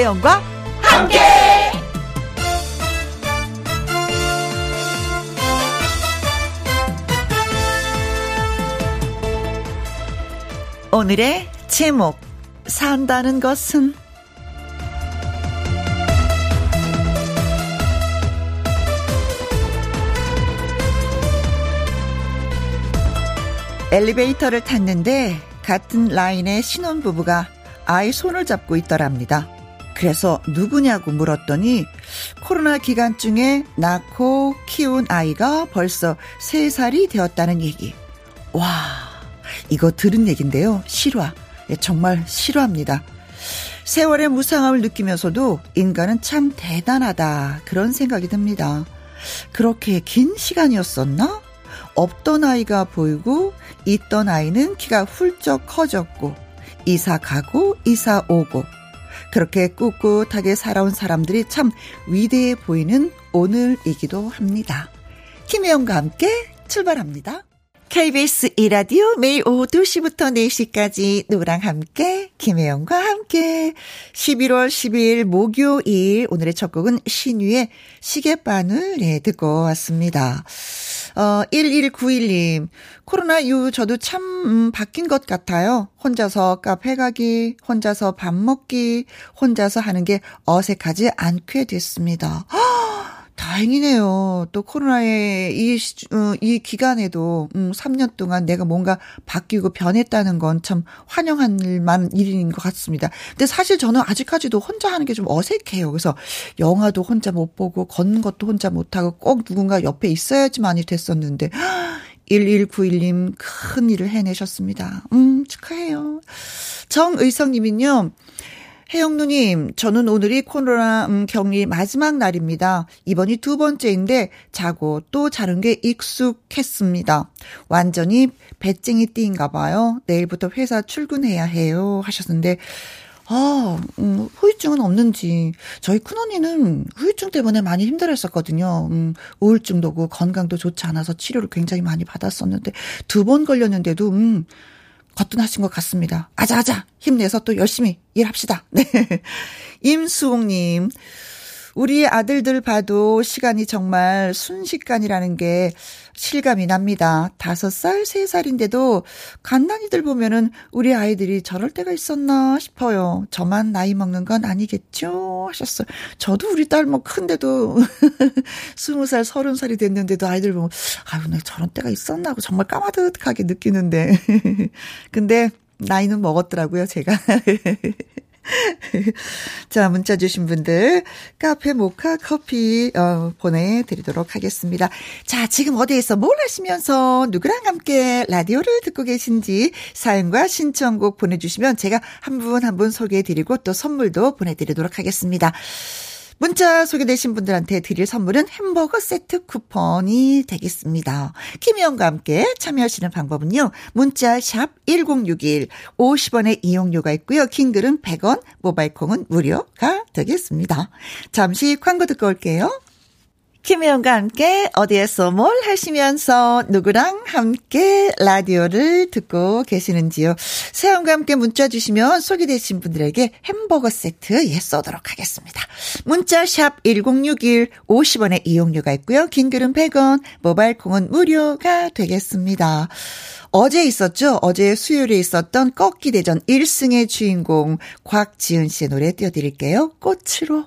김혜영과 함께. 오늘의 제목 산다는 것은 엘리베이터를 탔는데 같은 라인의 신혼부부가 아이 손을 잡고 있더랍니다. 그래서 누구냐고 물었더니 코로나 기간 중에 낳고 키운 아이가 벌써 3살이 되었다는 얘기. 와, 이거 들은 얘긴데요. 실화. 예, 정말 실화입니다. 세월의 무상함을 느끼면서도 인간은 참 대단하다. 그런 생각이 듭니다. 그렇게 긴 시간이었었나? 없던 아이가 보이고 있던 아이는 키가 훌쩍 커졌고 이사 가고 이사 오고 그렇게 꿋꿋하게 살아온 사람들이 참 위대해 보이는 오늘이기도 합니다. 김혜영과 함께 출발합니다. KBS 이라디오 매일 오후 2시부터 4시까지 누구랑 함께 김혜영과 함께 11월 12일 목요일 오늘의 첫 곡은 신유의 시계바늘 네, 듣고 왔습니다. 어, 1191님, 코로나 이후 저도 참, 음, 바뀐 것 같아요. 혼자서 카페 가기, 혼자서 밥 먹기, 혼자서 하는 게 어색하지 않게 됐습니다. 다행이네요. 또 코로나의 이, 어, 이 기간에도, 음, 3년 동안 내가 뭔가 바뀌고 변했다는 건 참 환영할 만한 일인 것 같습니다. 근데 사실 저는 아직까지도 혼자 하는 게 좀 어색해요. 그래서 영화도 혼자 못 보고, 걷는 것도 혼자 못 하고, 꼭 누군가 옆에 있어야지만이 됐었는데, 1191님 큰 일을 해내셨습니다. 음, 축하해요. 정의성님은요, 혜영 누님, 저는 오늘이 코로나 음, 격리 마지막 날입니다. 이번이 두 번째인데 자고 또 자는 게 익숙했습니다. 완전히 배짱이 띠인가 봐요. 내일부터 회사 출근해야 해요. 하셨는데 아, 음, 후유증은 없는지. 저희 큰 언니는 후유증 때문에 많이 힘들어 했었거든요. 음, 우울증도 고 건강도 좋지 않아서 치료를 굉장히 많이 받았었는데, 두 번 걸렸는데도, 음, 거뜬하신 것 같습니다. 아자아자 힘내서 또 열심히 일합시다. 네. 임수홍님. 우리 아들들 봐도 시간이 정말 순식간이라는 게 실감이 납니다. 다섯 살, 세 살인데도 간단히들 보면은 우리 아이들이 저럴 때가 있었나 싶어요. 저만 나이 먹는 건 아니겠죠? 하셨어요. 저도 우리 딸 뭐 큰데도 스무 살, 서른 살이 됐는데도 아이들 보면 아유, 내 저런 때가 있었나 하고 정말 까마득하게 느끼는데. 근데 나이는 먹었더라고요, 제가. 자, 문자 주신 분들 카페 모카 커피 어, 보내드리도록 하겠습니다. 자, 지금 어디에서 뭘 하시면서 누구랑 함께 라디오를 듣고 계신지 사연과 신청곡 보내주시면 제가 한 분 한분 소개해드리고 또 선물도 보내드리도록 하겠습니다. 문자 소개되신 분들한테 드릴 선물은 햄버거 세트 쿠폰이 되겠습니다. 김희영과 함께 참여하시는 방법은요. 문자 샵 1061, 50원의 이용료가 있고요. 킹글은 100원, 모바일 콩은 무료가 되겠습니다. 잠시 광고 듣고 올게요. 김혜영과 함께 어디에서 뭘 하시면서 누구랑 함께 라디오를 듣고 계시는지요. 세영과 함께 문자 주시면 소개되신 분들에게 햄버거 세트 예 쏘도록 하겠습니다. 문자 샵 1061, 50원의 이용료가 있고요. 긴 글은 100원, 모바일 콩은 무료가 되겠습니다. 어제 있었죠? 어제 수요일에 있었던 꺾기 대전 1승의 주인공 곽지은 씨의 노래 띄워드릴게요. 꽃으로.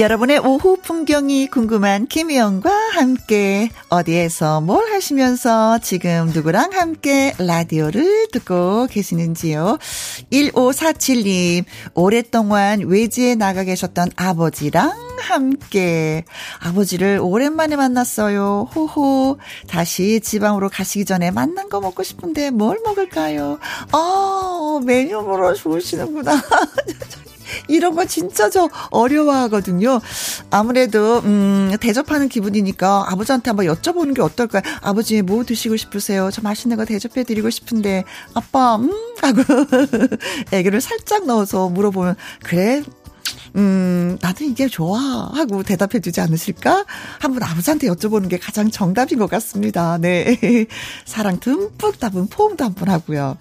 여러분의 오후 풍경이 궁금한 김희영과 함께 어디에서 뭘 하시면서 지금 누구랑 함께 라디오를 듣고 계시는지요. 1547님, 오랫동안 외지에 나가 계셨던 아버지랑 함께 아버지를 오랜만에 만났어요. 호호. 다시 지방으로 가시기 전에 만난 거 먹고 싶은데 뭘 먹을까요? 아, 메뉴 보러 좋으시는구나. 이런 거 진짜 저 어려워하거든요. 아무래도 음 대접하는 기분이니까 아버지한테 한번 여쭤보는 게 어떨까요? 아버지 뭐 드시고 싶으세요? 저 맛있는 거 대접해 드리고 싶은데 아빠 음 하고 애교를 살짝 넣어서 물어보면 그래 음, 나도 이게 좋아. 하고 대답해 주지 않으실까? 한번 아버지한테 여쭤보는 게 가장 정답인 것 같습니다. 네. 사랑 듬뿍 답은 포옹도 한번 하고요.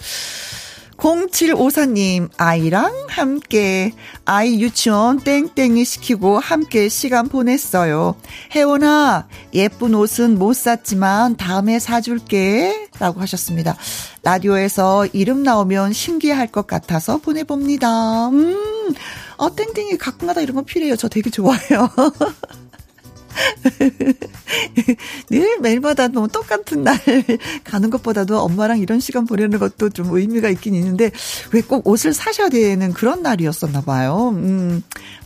0754님, 아이랑 함께 아이 유치원 땡땡이 시키고 함께 시간 보냈어요. 혜원아, 예쁜 옷은 못 샀지만 다음에 사줄게. 라고 하셨습니다. 라디오에서 이름 나오면 신기할 것 같아서 보내봅니다. 음, 어, 땡땡이 가끔가다 이런 거 필요해요. 저 되게 좋아해요. 늘 매일마다 너무 똑같은 날 가는 것보다도 엄마랑 이런 시간 보내는 것도 좀 의미가 있긴 있는데 왜 꼭 옷을 사셔야 되는 그런 날이었었나 봐요. 음,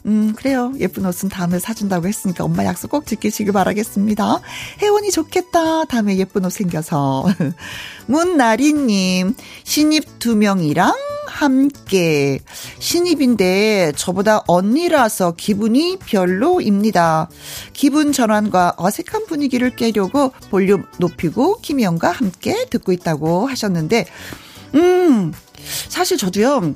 음, 그래요. 예쁜 옷은 다음에 사준다고 했으니까 엄마 약속 꼭 지키시길 바라겠습니다. 혜원이 좋겠다. 다음에 예쁜 옷 생겨서. 문나리님, 신입 두 명이랑 함께. 신입인데 저보다 언니라서 기분이 별로입니다. 기분 전환과 어색한 분위기를 깨려고 볼륨 높이고 김희영과 함께 듣고 있다고 하셨는데, 음, 사실 저도요,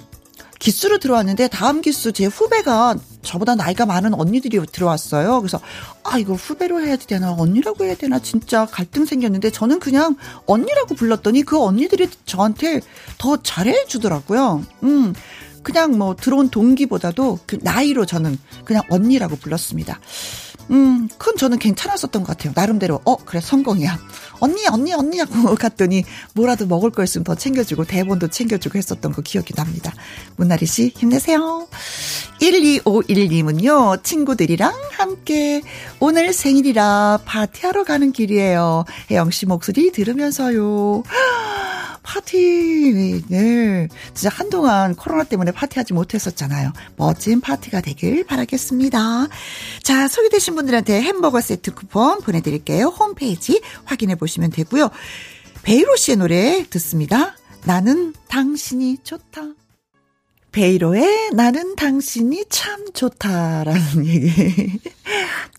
기수로 들어왔는데 다음 기수 제 후배가 저보다 나이가 많은 언니들이 들어왔어요. 그래서 아 이거 후배로 해야 되나 언니라고 해야 되나 진짜 갈등 생겼는데 저는 그냥 언니라고 불렀더니 그 언니들이 저한테 더 잘해 주더라고요. 음. 그냥 뭐 들어온 동기보다도 그 나이로 저는 그냥 언니라고 불렀습니다. 음, 그건 저는 괜찮았었던 것 같아요. 나름대로, 어, 그래, 성공이야. 언니, 언니, 언니 하고 갔더니 뭐라도 먹을 거 있으면 더 챙겨주고 대본도 챙겨주고 했었던 거 기억이 납니다. 문나리 씨, 힘내세요. 1251님은요, 친구들이랑 함께 오늘 생일이라 파티하러 가는 길이에요. 혜영 씨 목소리 들으면서요. 파티, 네. 진짜 한동안 코로나 때문에 파티하지 못했었잖아요. 멋진 파티가 되길 바라겠습니다. 자, 소개되신 분들한테 햄버거 세트 쿠폰 보내드릴게요. 홈페이지 확인해 보시면 되고요. 베이로 씨의 노래 듣습니다. 나는 당신이 좋다. 베이로의 나는 당신이 참 좋다라는 얘기.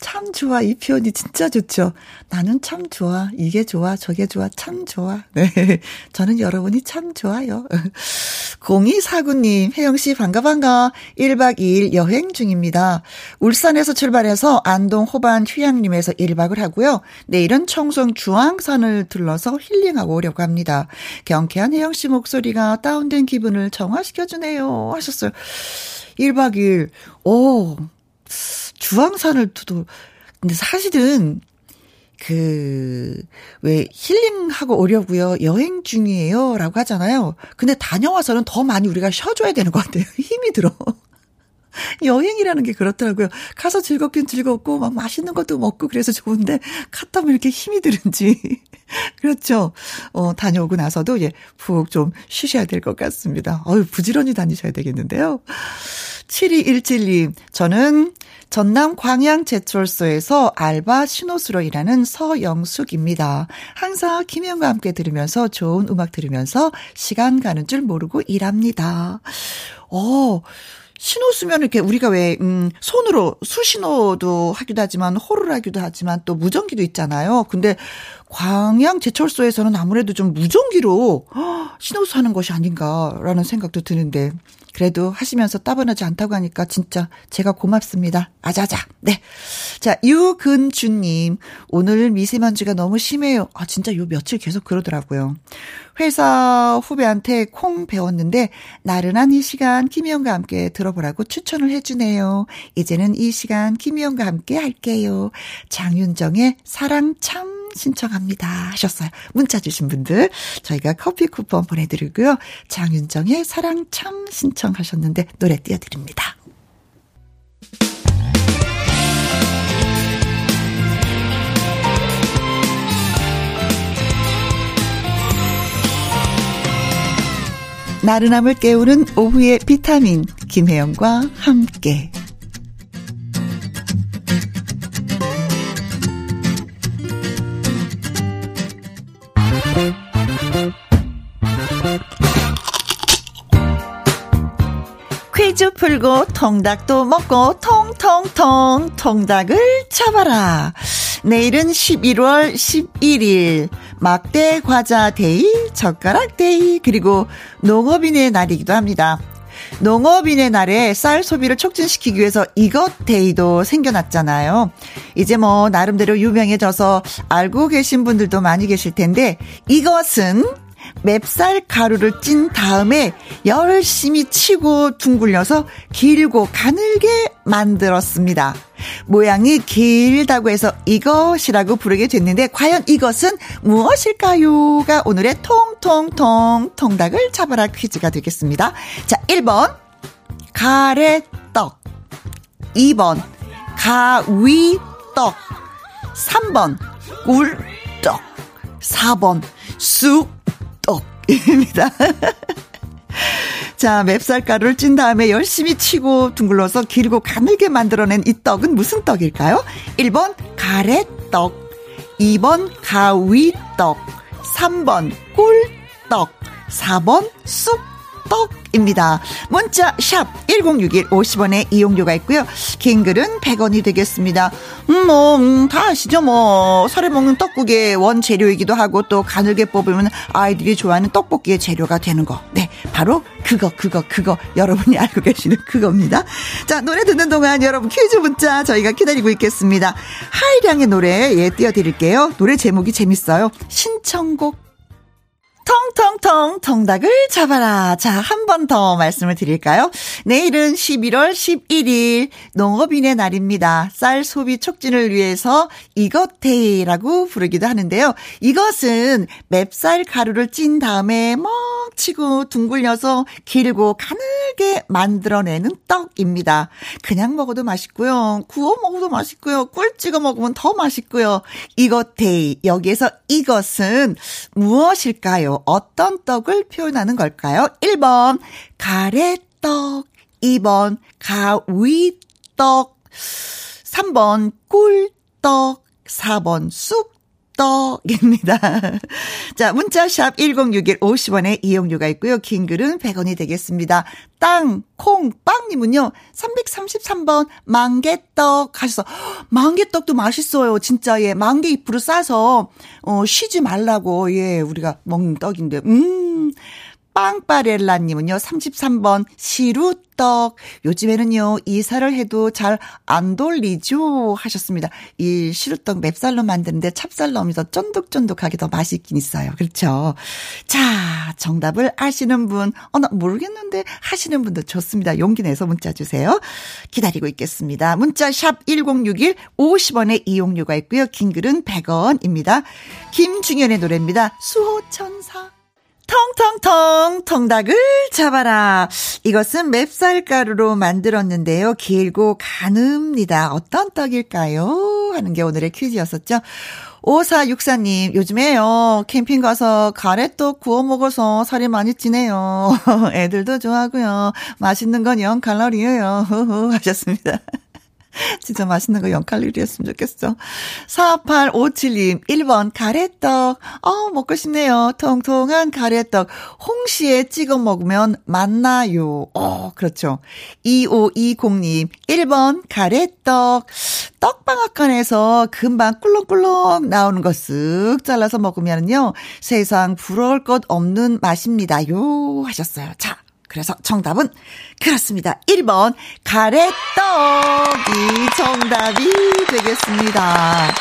참 좋아. 이 표현이 진짜 좋죠. 나는 참 좋아. 이게 좋아. 저게 좋아. 참 좋아. 네. 저는 여러분이 참 좋아요. 0249님, 혜영씨 반가 반가. 1박 2일 여행 중입니다. 울산에서 출발해서 안동 호반 휴양림에서 1박을 하고요. 내일은 청송 중앙산을 들러서 힐링하고 오려고 합니다. 경쾌한 혜영씨 목소리가 다운된 기분을 정화시켜주네요. 하셨어요. 1박 2일, 오, 주황산을 두도, 근데 사실은, 그, 왜, 힐링하고 오려고요. 여행 중이에요. 라고 하잖아요. 근데 다녀와서는 더 많이 우리가 쉬어줘야 되는 것 같아요. 힘이 들어. 여행이라는 게 그렇더라고요. 가서 즐겁긴 즐겁고, 막 맛있는 것도 먹고 그래서 좋은데, 갔다 오면 이렇게 힘이 드는지. 그렇죠. 어, 다녀오고 나서도 예, 푹 좀 쉬셔야 될 것 같습니다. 어유 부지런히 다니셔야 되겠는데요. 7217님, 저는 전남 광양 제철소에서 알바 신호수로 일하는 서영숙입니다. 항상 김혜영과 함께 들으면서 좋은 음악 들으면서 시간 가는 줄 모르고 일합니다. 어, 신호 쓰면 이렇게 우리가 왜, 음, 손으로 수신호도 하기도 하지만 호를 하기도 하지만 또 무전기도 있잖아요. 근데 광양 제철소에서는 아무래도 좀 무전기로 신호수 하는 것이 아닌가라는 생각도 드는데 그래도 하시면서 따분하지 않다고 하니까 진짜 제가 고맙습니다. 아자자. 네. 자, 유근주님. 오늘 미세먼지가 너무 심해요. 아, 진짜 요 며칠 계속 그러더라고요. 회사 후배한테 콩 배웠는데 나른한 이 시간 김희영과 함께 들어보라고 추천을 해주네요. 이제는 이 시간 김희영과 함께 할게요. 장윤정의 사랑 참 신청합니다 하셨어요. 문자 주신 분들 저희가 커피 쿠폰 보내드리고요. 장윤정의 사랑 참 신청하셨는데 노래 띄워드립니다. 나른함을 깨우는 오후의 비타민 김혜영과 함께 풀고 통닭도 먹고 통통통 통닭을 잡아라. 내일은 11월 11일 막대 과자 데이, 젓가락 데이, 그리고 농업인의 날이기도 합니다. 농업인의 날에 쌀 소비를 촉진시키기 위해서 이것 데이도 생겨났잖아요. 이제 뭐 나름대로 유명해져서 알고 계신 분들도 많이 계실 텐데 이것은 멥쌀 가루를 찐 다음에 열심히 치고 둥글려서 길고 가늘게 만들었습니다. 모양이 길다고 해서 이것이라고 부르게 됐는데 과연 이것은 무엇일까요?가 오늘의 통통통 통닭을 잡아라 퀴즈가 되겠습니다. 자, 1번. 가래떡. 2번. 가위떡. 3번. 꿀떡. 4번. 쑥 떡입니다. 자, 맵쌀가루를 찐 다음에 열심히 치고 둥글러서 길고 가늘게 만들어낸 이 떡은 무슨 떡일까요? 1번 가래떡, 2번 가위떡, 3번 꿀떡, 4번 쑥 떡, 입니다. 문자 샵 1061 50원의 이용료가 있고요. 긴 글은 100원이 되겠습니다. 음, 뭐, 음, 다 아시죠? 뭐, 설에 먹는 떡국의 원재료이기도 하고 또 가늘게 뽑으면 아이들이 좋아하는 떡볶이의 재료가 되는 거. 네, 바로 그거, 그거, 그거. 여러분이 알고 계시는 그겁니다. 자, 노래 듣는 동안 여러분 퀴즈 문자 저희가 기다리고 있겠습니다. 하이량의 노래 예, 띄워드릴게요. 노래 제목이 재밌어요. 신청곡 통통통 통닭을 잡아라. 자, 한 번 더 말씀을 드릴까요? 내일은 11월 11일 농업인의 날입니다. 쌀 소비 촉진을 위해서 이것데이라고 부르기도 하는데요. 이것은 맵쌀 가루를 찐 다음에 멍 치고 둥글려서 길고 가늘게 만들어내는 떡입니다. 그냥 먹어도 맛있고요. 구워 먹어도 맛있고요. 꿀 찍어 먹으면 더 맛있고요. 이것 데이 여기에서 이것은 무엇일까요? 어떤 떡을 표현하는 걸까요? 1번 가래떡, 2번 가위떡, 3번 꿀떡, 4번 쑥 떡입니다. 자, 문자샵 1061 50원에 이용료가 있고요. 긴 글은 100원이 되겠습니다. 땅, 콩, 빵님은요, 333번 망개떡 하셔서, 망개떡도 맛있어요. 진짜, 예, 망개 잎으로 싸서, 어, 쉬지 말라고, 예, 우리가 먹는 떡인데, 음, 빵빠렐라님은요, 33번, 시루떡. 요즘에는요, 이사를 해도 잘 안 돌리죠? 하셨습니다. 이 시루떡 맵쌀로 만드는데 찹쌀 넣으면서 쫀득쫀득하게 더 맛있긴 있어요. 그렇죠? 자, 정답을 아시는 분, 어, 나 모르겠는데 하시는 분도 좋습니다. 용기 내서 문자 주세요. 기다리고 있겠습니다. 문자 샵 1061, 50원의 이용료가 있고요. 긴 글은 100원입니다. 김중현의 노래입니다. 수호천사. 통통통 통닭을 잡아라. 이것은 맵쌀가루로 만들었는데요. 길고 가늡니다. 어떤 떡일까요? 하는 게 오늘의 퀴즈였었죠. 5464님, 요즘에요, 캠핑 가서 가래떡 구워 먹어서 살이 많이 찌네요. 애들도 좋아하고요. 맛있는 건 0칼로리예요. 하셨습니다. 진짜 맛있는 거 0칼로리였으면 좋겠어. 4857님, 1번, 가래떡. 어, 먹고 싶네요. 통통한 가래떡. 홍시에 찍어 먹으면 맛나요. 어, 그렇죠. 2520님, 1번, 가래떡. 떡방앗간에서 금방 꿀렁꿀렁 나오는 거 쓱 잘라서 먹으면요. 세상 부러울 것 없는 맛입니다요. 하셨어요. 자, 그래서 정답은 그렇습니다. 1번 가래떡이 정답이 되겠습니다.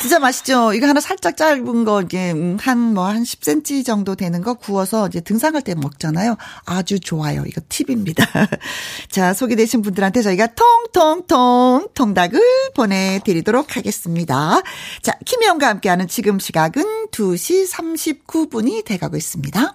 진짜 맛있죠? 이거 하나 살짝 짧은 거, 이게, 음, 한, 뭐, 한 10cm 정도 되는 거 구워서 이제 등산할 때 먹잖아요. 아주 좋아요. 이거 팁입니다. 자, 소개되신 분들한테 저희가 통통통 통닭을 보내드리도록 하겠습니다. 자, 김혜영과 함께하는 지금 시각은 2시 39분이 돼가고 있습니다.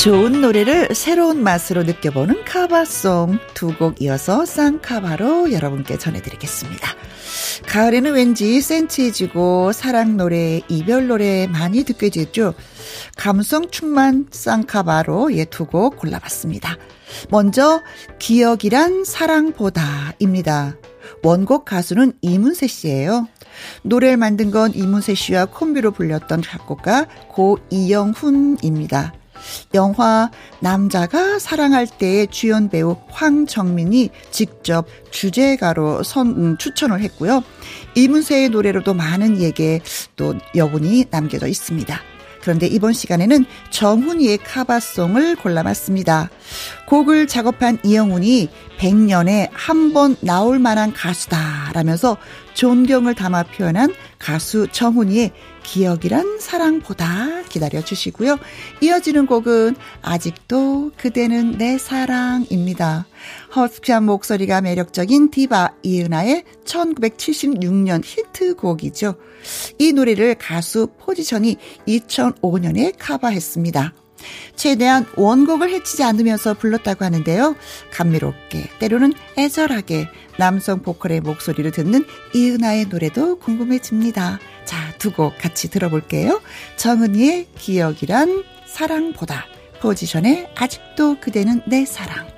좋은 노래를 새로운 맛으로 느껴보는 카바송 두 곡 이어서 쌍카바로 여러분께 전해드리겠습니다. 가을에는 왠지 센치해지고 사랑 노래, 이별 노래 많이 듣게 되죠. 감성 충만 쌍카바로 예두곡 골라봤습니다. 먼저 기억이란 사랑보다입니다. 원곡 가수는 이문세 씨예요. 노래를 만든 건 이문세 씨와 콤비로 불렸던 작곡가 고 이영훈입니다. 영화 남자가 사랑할 때의 주연 배우 황정민이 직접 주제가로 선, 음, 추천을 했고요. 이문세의 노래로도 많은 얘기 또 여분이 남겨져 있습니다. 그런데 이번 시간에는 정훈이의 카바송을 골라봤습니다. 곡을 작업한 이영훈이 100년에 한 번 나올 만한 가수다라면서 존경을 담아 표현한 가수 정훈이의 기억이란 사랑보다 기다려 주시고요. 이어지는 곡은 아직도 그대는 내 사랑입니다. 허스키한 목소리가 매력적인 디바 이은하의 1976년 히트곡이죠. 이 노래를 가수 포지션이 2005년에 커버했습니다. 최대한 원곡을 해치지 않으면서 불렀다고 하는데요. 감미롭게, 때로는 애절하게 남성 보컬의 목소리를 듣는 이은하의 노래도 궁금해집니다. 자, 두 곡 같이 들어볼게요. 정은이의 기억이란 사랑보다, 포지션의 아직도 그대는 내 사랑.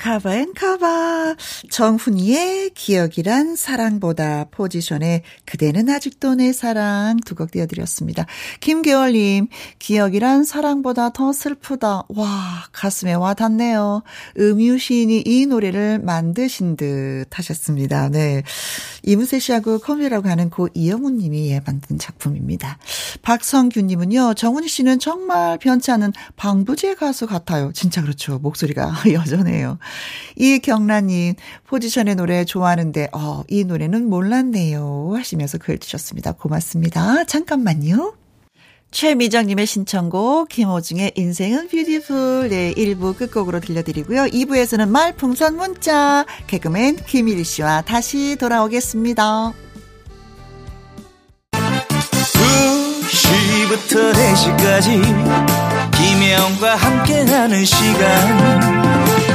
카바 앤 카바 정훈이의 기억이란 사랑보다 포지션에 그대는 아직도 내 사랑 두 곡 띄워드렸습니다. 김계월님 기억이란 사랑보다 더 슬프다. 와 가슴에 와 닿네요. 음유 시인이 이 노래를 만드신 듯 하셨습니다. 네 이문세 씨하고 콤비라고 하는 고 이영훈 님이 예, 만든 작품입니다. 박성규 님은요 정훈이 씨는 정말 변치 않은 방부제 가수 같아요. 진짜 그렇죠. 목소리가 여전해요. 이경란님, 포지션의 노래 좋아하는데, 어, 이 노래는 몰랐네요. 하시면서 글 주셨습니다. 고맙습니다. 잠깐만요. 최미정님의 신청곡, 김호중의 인생은 뷰티풀, 네, 1부 끝곡으로 들려드리고요. 2부에서는 말풍선 문자, 개그맨 김일희 씨와 다시 돌아오겠습니다. 2시부터 4시까지, 김혜영과 함께하는 시간,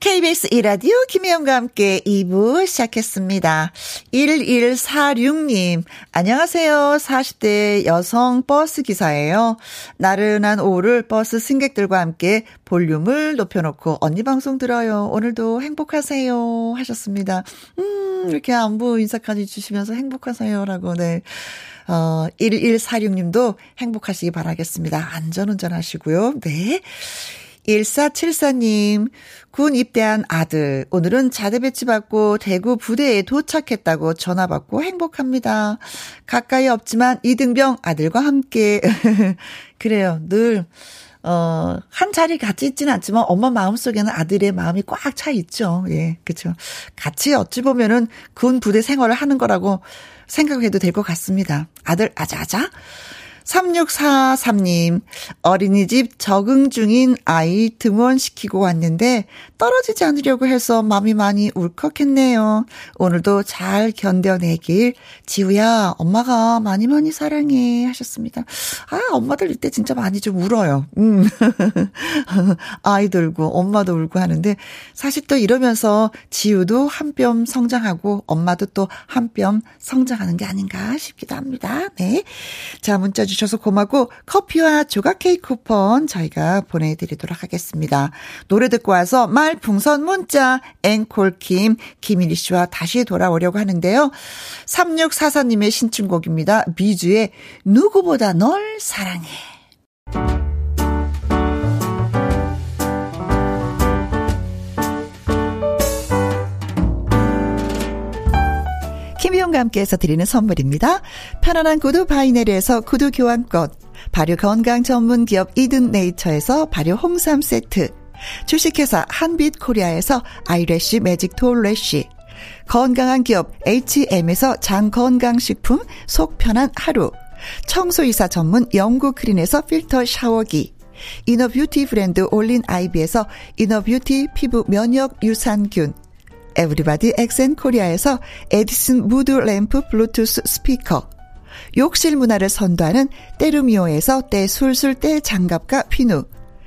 KBS 이라디오 김혜영과 함께 2부 시작했습니다. 1146님, 안녕하세요. 40대 여성 버스 기사예요. 나른한 오후를 버스 승객들과 함께 볼륨을 높여놓고 언니 방송 들어요. 오늘도 행복하세요. 하셨습니다. 음, 이렇게 안부 인사까지 주시면서 행복하세요라고, 네. 어, 1146님도 행복하시기 바라겠습니다. 안전운전 하시고요. 네. 1474님, 군 입대한 아들, 오늘은 자대 배치받고 대구 부대에 도착했다고 전화받고 행복합니다. 가까이 없지만 이등병 아들과 함께. 그래요, 늘, 어, 한 자리 같이 있지는 않지만 엄마 마음속에는 아들의 마음이 꽉 차 있죠. 예, 그쵸. 같이 어찌 보면은 군 부대 생활을 하는 거라고 생각해도 될 것 같습니다. 아들, 아자아자. 3643님, 어린이집 적응 중인 아이 등원시키고 왔는데 떨어지지 않으려고 해서 마음이 많이 울컥했네요. 오늘도 잘 견뎌내길. 지우야, 엄마가 많이 많이 사랑해. 하셨습니다. 아, 엄마들 이때 진짜 많이 좀 울어요. 음. 아이도 울고, 엄마도 울고 하는데 사실 또 이러면서 지우도 한 뼘 성장하고 엄마도 또 한 뼘 성장하는 게 아닌가 싶기도 합니다. 네. 자, 문자 주셔서 고맙고 커피와 조각 케이크 쿠폰 저희가 보내드리도록 하겠습니다. 노래 듣고 와서 말 풍선 문자 앵콜킴 김일희 씨와 다시 돌아오려고 하는데요. 3644님의 신춘곡입니다. 미주의 누구보다 널 사랑해. 김희용과 함께해서 드리는 선물입니다. 편안한 구두 바이네르에서 구두 교환권, 발효 건강 전문 기업 이든 네이처에서 발효 홍삼 세트. 주식회사 한빛 코리아에서 아이래쉬 매직 톨래쉬. 건강한 기업 H&M에서 장건강식품 속 편한 하루. 청소이사 전문 영구 크린에서 필터 샤워기. 이너뷰티 브랜드 올린 아이비에서 이너뷰티 피부 면역 유산균. 에브리바디 엑센 코리아에서 에디슨 무드 램프 블루투스 스피커. 욕실 문화를 선도하는 때르미오에서 때술술 때 장갑과 피누.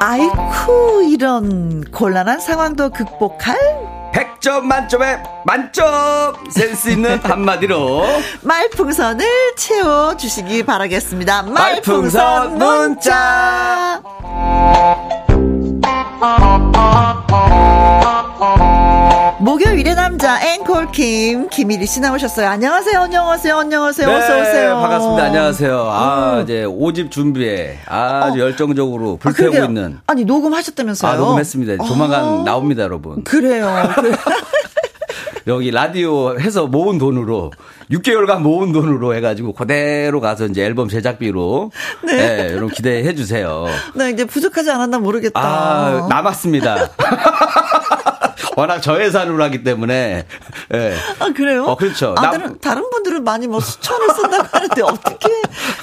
아이쿠 이런 곤란한 상황도 극복할 100점 만점에 만점 센스 있는 한마디로 말풍선을 채워 주시기 바라겠습니다. 말풍선 문자. 목요일의 남자 앵콜 김 김일희 씨 나오셨어요. 안녕하세요, 안녕하세요, 안녕하세요. 어서 오세요. 네, 반갑습니다. 안녕하세요. 아, 음. 이제 5집 준비에 아주 어. 열정적으로 아, 불태우고 그러게요. 있는 아니 녹음하셨다면서요? 아, 녹음했습니다. 조만간 아, 나옵니다, 여러분. 그래요. 그래. 여기 라디오 해서 모은 돈으로 6개월간 모은 돈으로 해가지고 그대로 가서 이제 앨범 제작비로 네. 네, 여러분 기대해 주세요. 나 이제 부족하지 않았나 모르겠다. 아 남았습니다. 워낙 저예산으로 하기 때문에 예. 아, 그래요? 어, 그렇죠. 아, 나- 다른, 다른 분들은 많이 뭐 수천을 쓴다고 하는데 어떻게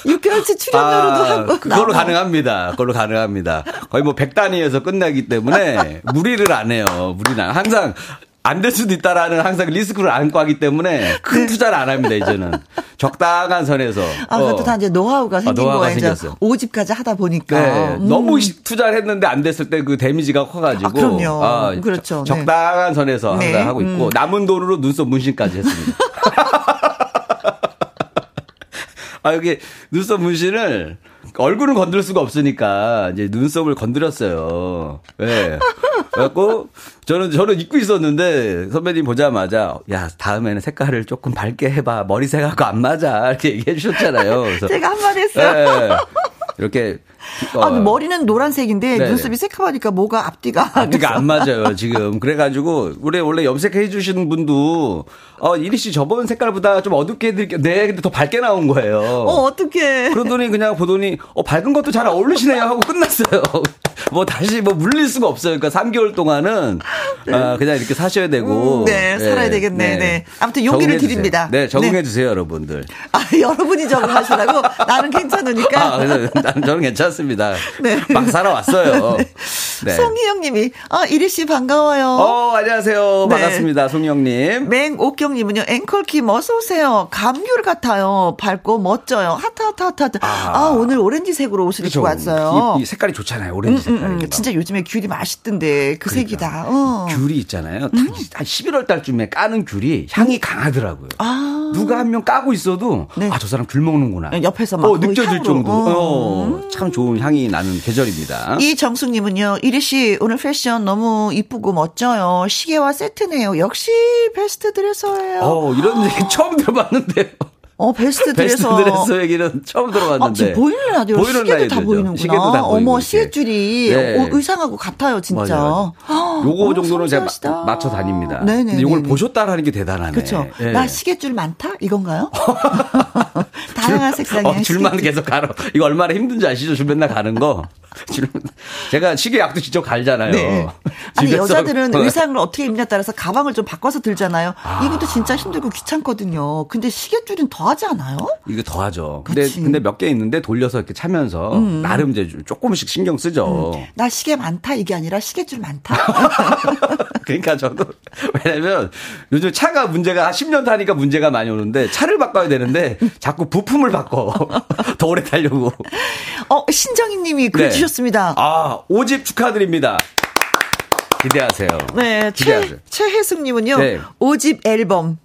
6개월치 출연료로도 하고. 아, 그걸로 나와. 가능합니다. 그걸로 가능합니다. 거의 뭐 100단위에서 끝나기 때문에 무리를 안 해요. 무리는 안- 항상 안 될 수도 있다라는 항상 리스크를 안고 하기 때문에 큰 투자를 안 합니다, 이제는. 적당한 선에서. 네. 아, 그것도 어. 다 이제 노하우가 생긴 노하우가 거예요. 이제 생겼어요. 5집까지 하다 보니까. 네, 음. 너무 시- 투자를 했는데 안 됐을 때 그 데미지가 커가지고. 아, 그럼요. 그렇죠. 적- 네. 적당한 선에서 항상 네, 하고 있고, 음. 남은 돈으로 눈썹 문신까지 했습니다. 아, 여기 눈썹 문신을 얼굴은 건들 수가 없으니까 이제 눈썹을 건드렸어요. 예. 네. 그래갖고 저는 저는 입고 있었는데 선배님 보자마자 야 다음에는 색깔을 조금 밝게 해봐 머리색하고 안 맞아 이렇게 얘기해 주셨잖아요. 그래서 제가 한마디 했어요. 예. 이렇게 어, 아, 근데 머리는 노란색인데 네네. 눈썹이 새카마니까 뭐가 앞뒤가. 앞뒤가 안 맞아요, 지금. 그래가지고, 우리 원래 염색해 주시는 분도, 어, 이리 씨 저번 색깔보다 좀 어둡게 해드릴게요. 네, 근데 더 밝게 나온 거예요. 어, 어떡해. 그러더니 그냥 보더니, 어, 밝은 것도 잘 어울리시네요 하고 끝났어요. 뭐 다시 뭐 물릴 수가 없어요. 그러니까 3개월 동안은, 아, 그냥 이렇게 사셔야 되고. 음, 네, 살아야 되겠네, 네. 아무튼 용기를. 드립니다. 네, 적응해 네. 주세요, 여러분들. 아, 여러분이 적응하시라고? 나는 괜찮으니까. 아, 난 저는 괜찮 습니다. 네. 막 살아왔어요. 네. 송희영 님이, 아, 이리 씨 반가워요. 어, 안녕하세요. 네. 반갑습니다. 송영님. 맹옥경님은요, 앵콜킴 어서 오세요. 감귤 같아요. 밝고 멋져요. 하트, 하트, 하트, 하트. 아, 오늘 오렌지색으로 옷을 입고 왔어요. 이, 이 색깔이 좋잖아요. 오렌지 음, 색깔. 음, 이게 진짜 요즘에 귤이 맛있던데, 그 색이다. 어. 귤이 있잖아요. 한 11월 달쯤에 까는 귤이 향이 강하더라고요. 아. 누가 한 명 까고 있어도 네. 아저 사람 귤 먹는구나. 옆에서 막 어, 그 느껴질. 정도. 어. 어, 참 좋은 향이 나는 계절입니다. 이 정숙님은요, 이리 씨, 오늘 패션 너무 이쁘고 멋져요. 시계와 세트네요. 역시 베스트 드레서예요. 어, 이런 얘기 처음 들어봤는데요. 어, 베스트 베스트 드레서. 얘기는 처음 아, 들어봤는데. 지금 보이는 라디오 보이는 시계도 다 라디오죠. 보이는구나. 시계도 다 보이고 어머. 시계줄이 네. 어, 의상하고 같아요, 진짜. 맞아요. 아, 요거 어머, 정도는 제가 섬세하시다. 마- 맞춰 다닙니다. 네네. 근데 이걸 보셨다라는 게 대단하네. 그렇죠. 예. 나 시계줄 많다 이건가요? 다양한 색상의 어, 줄만. 계속 가로. 이거 얼마나 힘든지 아시죠? 줄 맨날 가는 거. 제가 시계 약도 직접 갈잖아요. 네. 아니. 여자들은 어. 의상을 어떻게 입냐에 따라서 가방을 좀 바꿔서 들잖아요. 이것도 진짜 힘들고 귀찮거든요. 근데 시계줄은 더 하지 않아요? 이거 더 하죠. 근데 그치. 음. 근데 몇 개 있는데 돌려서 이렇게 차면서 나름 이제 조금씩 신경 쓰죠. 나 시계 많다 이게 아니라 시계줄 많다. 그러니까 저도 왜냐면 요즘 차가 문제가 한 10년 타니까 문제가 많이 오는데 차를 바꿔야 되는데 자꾸 부품을 바꿔 더 오래 타려고. 어 신정희 님이 글 네. 주셨습니다. 아, 5집 축하드립니다. 기대하세요. 네, 기대하세요. 최 최혜숙 님은요. 네. 오 5집 앨범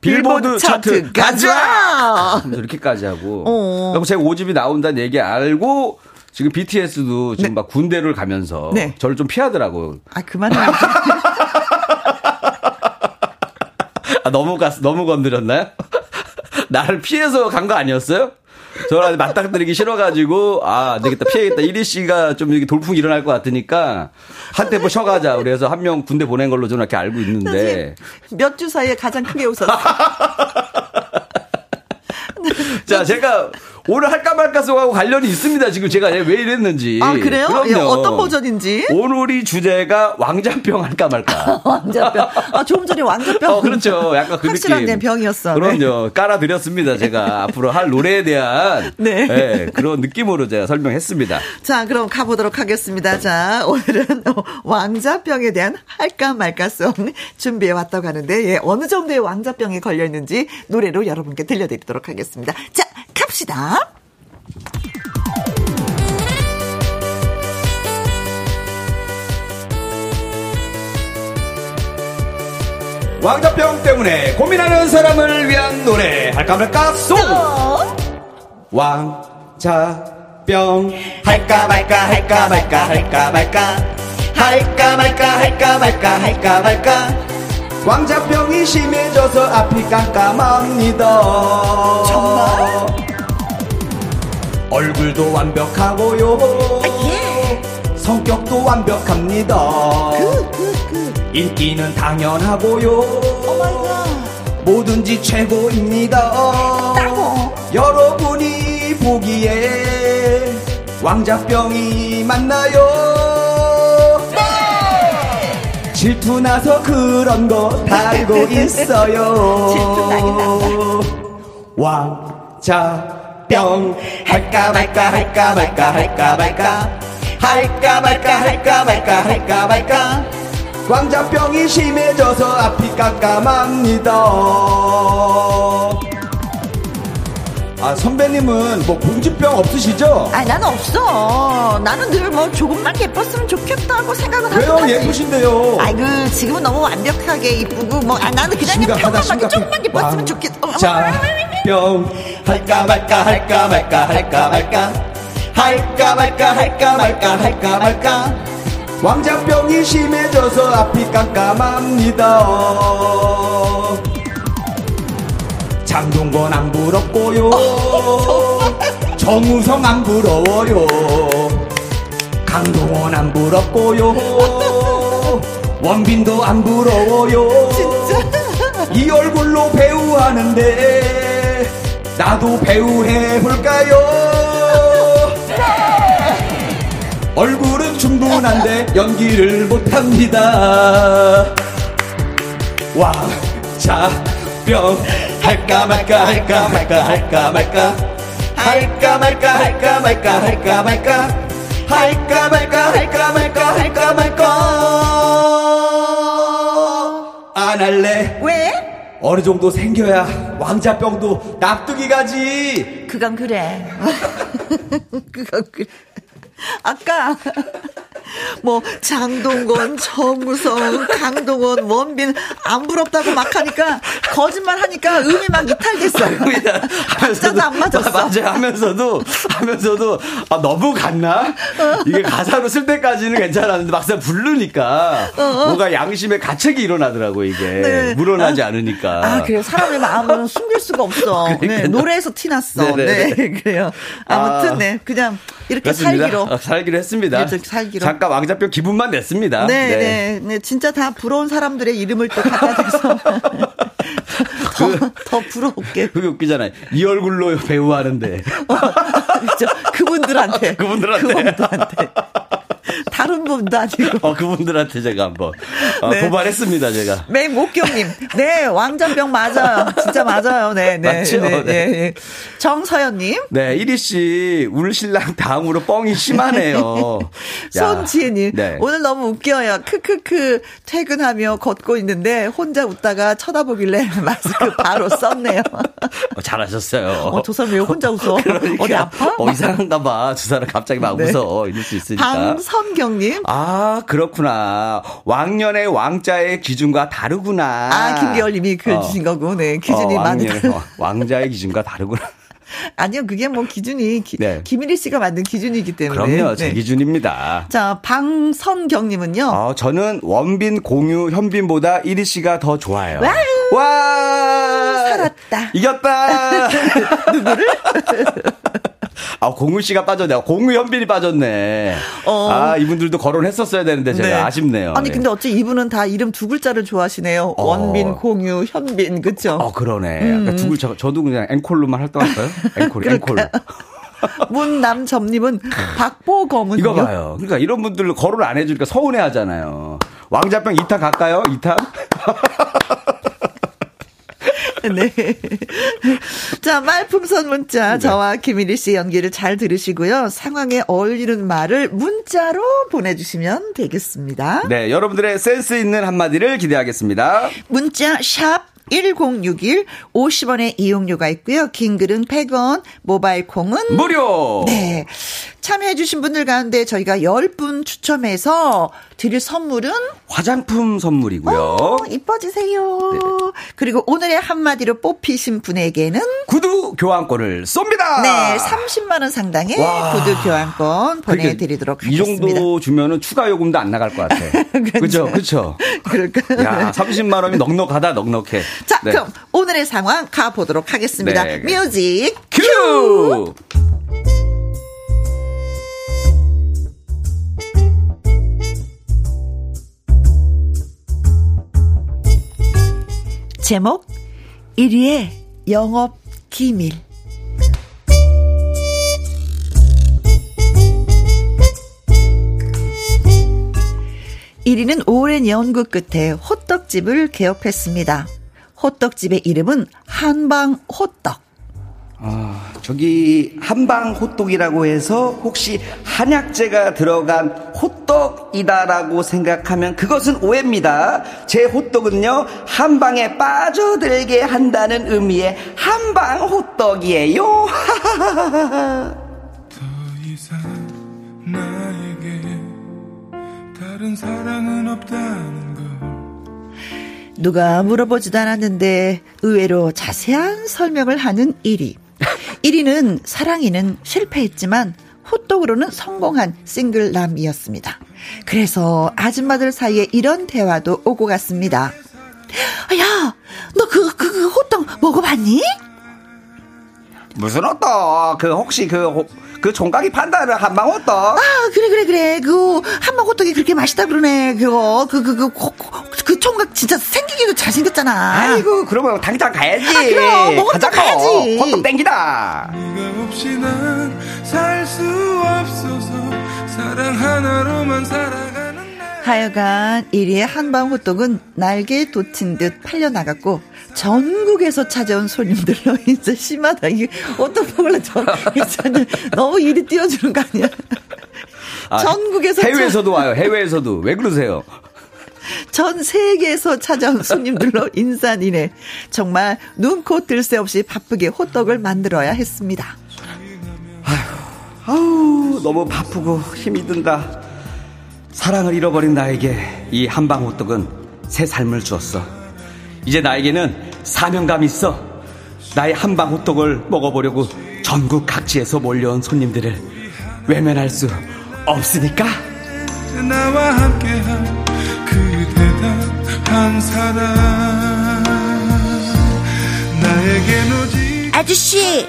빌보드 차트 가자! 가자! 이렇게까지 하고. 어. 그럼 제가 5집이 나온다는 얘기 알고 지금 BTS도 지금 네. 막 군대를 가면서 네. 저를 좀 피하더라고. 아 그만해. 아, 너무 갔, 너무 건드렸나요? 나를 피해서 간 거 아니었어요? 저랑 맞닥뜨리기 싫어가지고, 아, 안 되겠다, 피해야겠다. 이리 씨가 좀 이렇게 돌풍 일어날 것 같으니까, 한 템포 쉬어가자. 그래서 한 명 군대 보낸 걸로 저는 이렇게 알고 있는데. 몇 주 사이에 가장 크게 웃었어. 자, 제가 오늘 할까 말까 송하고 관련이 있습니다. 지금 제가 왜 이랬는지. 아 그래요? 그럼요. 예, 어떤 버전인지? 오늘이 주제가 왕자병 할까 말까. 왕자병. 아 조금 전에 왕자병. 어, 그렇죠. 약간 그 확실한 느낌. 병이었어. 네. 그럼요. 깔아드렸습니다. 제가 앞으로 할 노래에 대한 네. 예, 그런 느낌으로 제가 설명했습니다. 자, 그럼 가보도록 하겠습니다. 자, 오늘은 어, 왕자병에 대한 할까 말까송 준비해 왔다고 하는데, 예, 어느 정도의 왕자병에 걸려 있는지 노래로 여러분께 들려드리도록 하겠습니다. 자, 갑시다. 왕자병 때문에 고민하는 사람을 위한 노래. 할까 말까? 송 왕자병. 할까 말까 할까 말까 할까 말까. 할까 말까 할까 말까 할까 말까. 왕자병이 심해져서 앞이 깜깜합니다. 정말 얼굴도 완벽하고요 성격도 완벽합니다. 인기는 당연하고요. 뭐든지 최고입니다. 여러분이 보기에 왕자병이 맞나요? 질투 나서 그런 거다 알고 있어요. 왕자병 할까 말까 할까 말까 할까 말까 할까 말까 할까 말까 할까 말까 왕자병이 심해져서 앞이 깜깜합니다 아 선배님은 뭐 공주병 없으시죠? 아, 나는 없어. 나는 늘 뭐 조금만 예뻤으면 좋겠다고 생각은 왜요 하지. 예쁘신데요 아이고, 지금은 너무 완벽하게 이쁘고, 뭐, 아, 나는 그냥 심각하다 평범하게 심각해 조금만 예뻤으면 좋겠다. 자 병 할까 말까 할까 말까 할까 말까. 할까 말까 할까 말까 할까 말까. 왕자병이 심해져서 앞이 깜깜합니다. 장동건 안 부럽고요. 정우성 안 부러워요. 강동원 안 부럽고요. 원빈도 안 부러워요. 이 얼굴로 배우 하는데 나도 배우 해볼까요? 네! 얼굴은 충분한데 연기를 못합니다. 와, 자, 뿅. 할까 말까, 할까 말까, 할까 말까. 할까 말까, 할까 말까, 할까 말까. 할까 말까, 할까 말까, 할까 말까. 안 할래. 왜? 어느 정도 생겨야 왕자병도 납득이 가지. 그건 그래. 그건 그래. 아까 뭐 장동건, 정우성, 강동원, 원빈 안 부럽다고 막 하니까 거짓말 하니까 음이 막 이탈됐어. 박자도 안 맞았어. 맞아 하면서도 하면서도 아 너무 갔나? 이게 가사로 쓸 때까지는 괜찮았는데 막상 부르니까 뭔가 양심의 가책이 일어나더라고 이게 네. 물어나지 않으니까. 아, 그래요. 사람의 마음은 숨길 수가 없어. 네, 그러니까요. 노래에서 티났어. 네네. 네, 그래요. 아무튼, 아, 네, 그냥 이렇게 그렇습니다. 살기로. 아, 살기로 했습니다. 이렇게 살기로. 잠깐 왕자병 기분만 냈습니다. 네, 네, 네, 진짜 다 부러운 사람들의 이름을 또 갖다 대서 더, 더 부러울게. 그게 웃기잖아요. 이 얼굴로 배우 하는데. 그렇죠. 그분들한테. 그분들한테. 그분들한테. 다른 분도 아니고. 어, 그분들한테 제가 한번 어, 네. 도발했습니다, 제가. 맹목경님, 네, 왕자병 맞아요. 진짜 맞아요. 네, 네. 맞죠? 네, 네. 네, 네. 정서연님, 네, 이리 씨, 울 신랑 다음으로 뻥이 심하네요. 야, 손지혜님, 네. 오늘 너무 웃겨요. 크크크, 퇴근하며 걷고 있는데 혼자 웃다가 쳐다보길래 마스크 바로 썼네요. 어, 잘하셨어요. 어, 저 사람 왜 혼자 웃어? 어디 아파? 어, 이상한가 봐. 두 사람 갑자기 막 네. 웃어. 이럴 수 있으니까. 방 선경님, 아, 그렇구나. 왕년의 왕자의 기준과 다르구나. 아, 김기열님이 그 어. 주신 거고, 네, 기준이 어, 많이 왕- 왕자의 기준과 다르구나. 아니요, 그게 뭐 기준이, 기, 네. 김일희 씨가 만든 기준이기 때문에. 그럼요, 제 네. 기준입니다. 자, 방선경님은요. 어, 저는 원빈, 공유, 현빈보다 이리 씨가 더 좋아요. 와우. 와! 살았다. 이겼다! 누구를? 아, 공유 씨가 빠졌네. 공유 현빈이 빠졌네. 어. 아, 이분들도 거론했었어야 되는데 제가 네. 아쉽네요. 아니 예. 근데 어째 이분은 다 이름 두 글자를 좋아하시네요. 어. 원빈, 공유, 현빈, 그쵸? 어, 그러네. 음. 약간 두글 저, 저도 그냥 앵콜로만 활동할까요? 앵콜, 앵콜. 문남점님은 박보검은요. 이거 봐요. 그러니까 이런 분들 거론 안 해주니까 서운해 하잖아요. 왕자병 2탄 갈까요? 2탄? 네. 자, 말풍선 문자. 네. 저와 김일희 씨 연기를 잘 들으시고요. 상황에 어울리는 말을 문자로 보내주시면 되겠습니다. 네, 여러분들의 센스 있는 한마디를 기대하겠습니다. 문자 샵 1061 50원의 이용료가 있고요. 긴 글은 100원, 모바일 콩은 무료! 네. 참여해 주신 분들 가운데 저희가 10분 추첨해서 드릴 선물은 화장품 선물이고요. 어, 이뻐지세요. 네. 그리고 오늘의 한마디로 뽑히신 분에게는 구두 교환권을 쏩니다! 네, 30만 원 상당의 와. 구두 교환권 보내 드리도록 그러니까 이 하겠습니다. 정도 주면은 추가 요금도 안 나갈 것 같아. 그죠, 그죠. 그럴까요? 야, 30만 원이 넉넉하다, 넉넉해. 자, 네. 그럼 오늘의 상황 가보도록 하겠습니다. 네. 뮤직 큐! 제목 1위의 영업 기밀. 일위는 오랜 연구 끝에 호떡집을 개업했습니다. 호떡집의 이름은 한방 호떡. 아, 저기 한방 호떡이라고 해서 혹시 한약재가 들어간 호떡이다라고 생각하면 그것은 오해입니다. 제 호떡은요 한방에 빠져들게 한다는 의미의 한방 호떡이에요. 더 이상 나에게 다른 사랑은 없다는 걸 누가 물어보지도 않았는데 의외로 자세한 설명을 하는 1위. 1위는 사랑이는 실패했지만 호떡으로는 성공한 싱글남이었습니다. 그래서 아줌마들 사이에 이런 대화도 오고 갔습니다. 야, 너 그, 그, 그 호떡 먹어봤니? 무슨 호떡? 그 혹시 그, 호- 그 종각이 판다는 한방 호떡? 아, 그래, 그래, 그래. 그, 한방 호떡이 그렇게 맛있다 그러네. 그거, 그, 그, 그, 그, 그 총각 진짜 생기기도 잘생겼잖아. 아이고 그러면 당장 가야지. 아, 그럼, 뭐 가자고. 가야지. 호떡 땡기다. 네가 없이 난 살 수 없어서 사랑 하나로만 살아가는 날 하여간 1위의 한방 호떡은 날개에 돋친 듯 팔려나갔고 전국에서 찾아온 손님들로 이제 심하다. 이게 어떤 먹을래 저 이제는 너무 일이 띄워주는 거 아니야? 아, 전국에서 해외에서도 와요. 해외에서도 왜 그러세요? 전 세계에서 찾아온 손님들로 인산이네. 정말 눈코 뜰 새 없이 바쁘게 호떡을 만들어야 했습니다. 아우 너무 바쁘고 힘이 든다. 사랑을 잃어버린 나에게 이 한방 호떡은 새 삶을 주었어. 이제 나에게는 사명감이 있어. 나의 한방 호떡을 먹어보려고 전국 각지에서 몰려온 손님들을 외면할 수 없으니까. 나와 함께한 그 사랑 나에겐 오직 아저씨,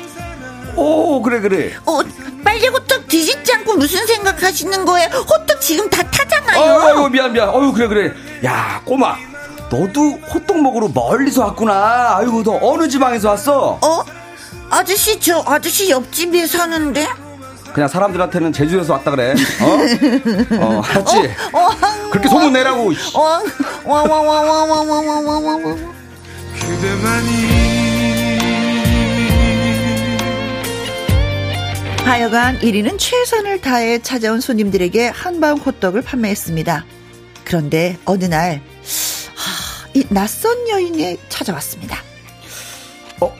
오 그래 그래. 어, 빨리 호떡 뒤집지 않고 무슨 생각하시는 거예요? 호떡 지금 다 타잖아요. 어유 미안 미안. 어유 그래 그래. 야 꼬마. 너도 호떡 먹으러 멀리서 왔구나. 아이고 너 어느 지방에서 왔어? 어? 아저씨, 저 아저씨 옆집에 사는데? 그냥 사람들한테는 제주에서 왔다 그래. 어? 어, 알았지? 그렇게 소문 내라고. 하여간 1위는 최선을 다해 찾아온 손님들에게 한방 호떡을 판매했습니다. 그런데 어느 날, 하, 이 낯선 여인이 찾아왔습니다. 어,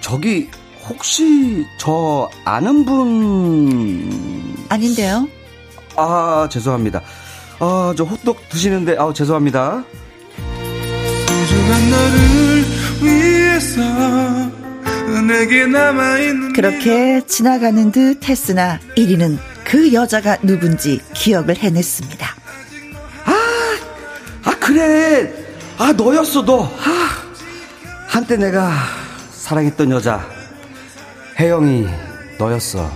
저기, 혹시 저 아는 분. 아닌데요? 아, 죄송합니다. 아, 저 호떡 드시는데, 아, 죄송합니다. 소중한 너를 위해서 그렇게 지나가는 듯 했으나 1위는 그 여자가 누군지 기억을 해냈습니다. 아, 그래. 아, 너였어, 너. 아, 한때 내가 사랑했던 여자. 혜영이 너였어.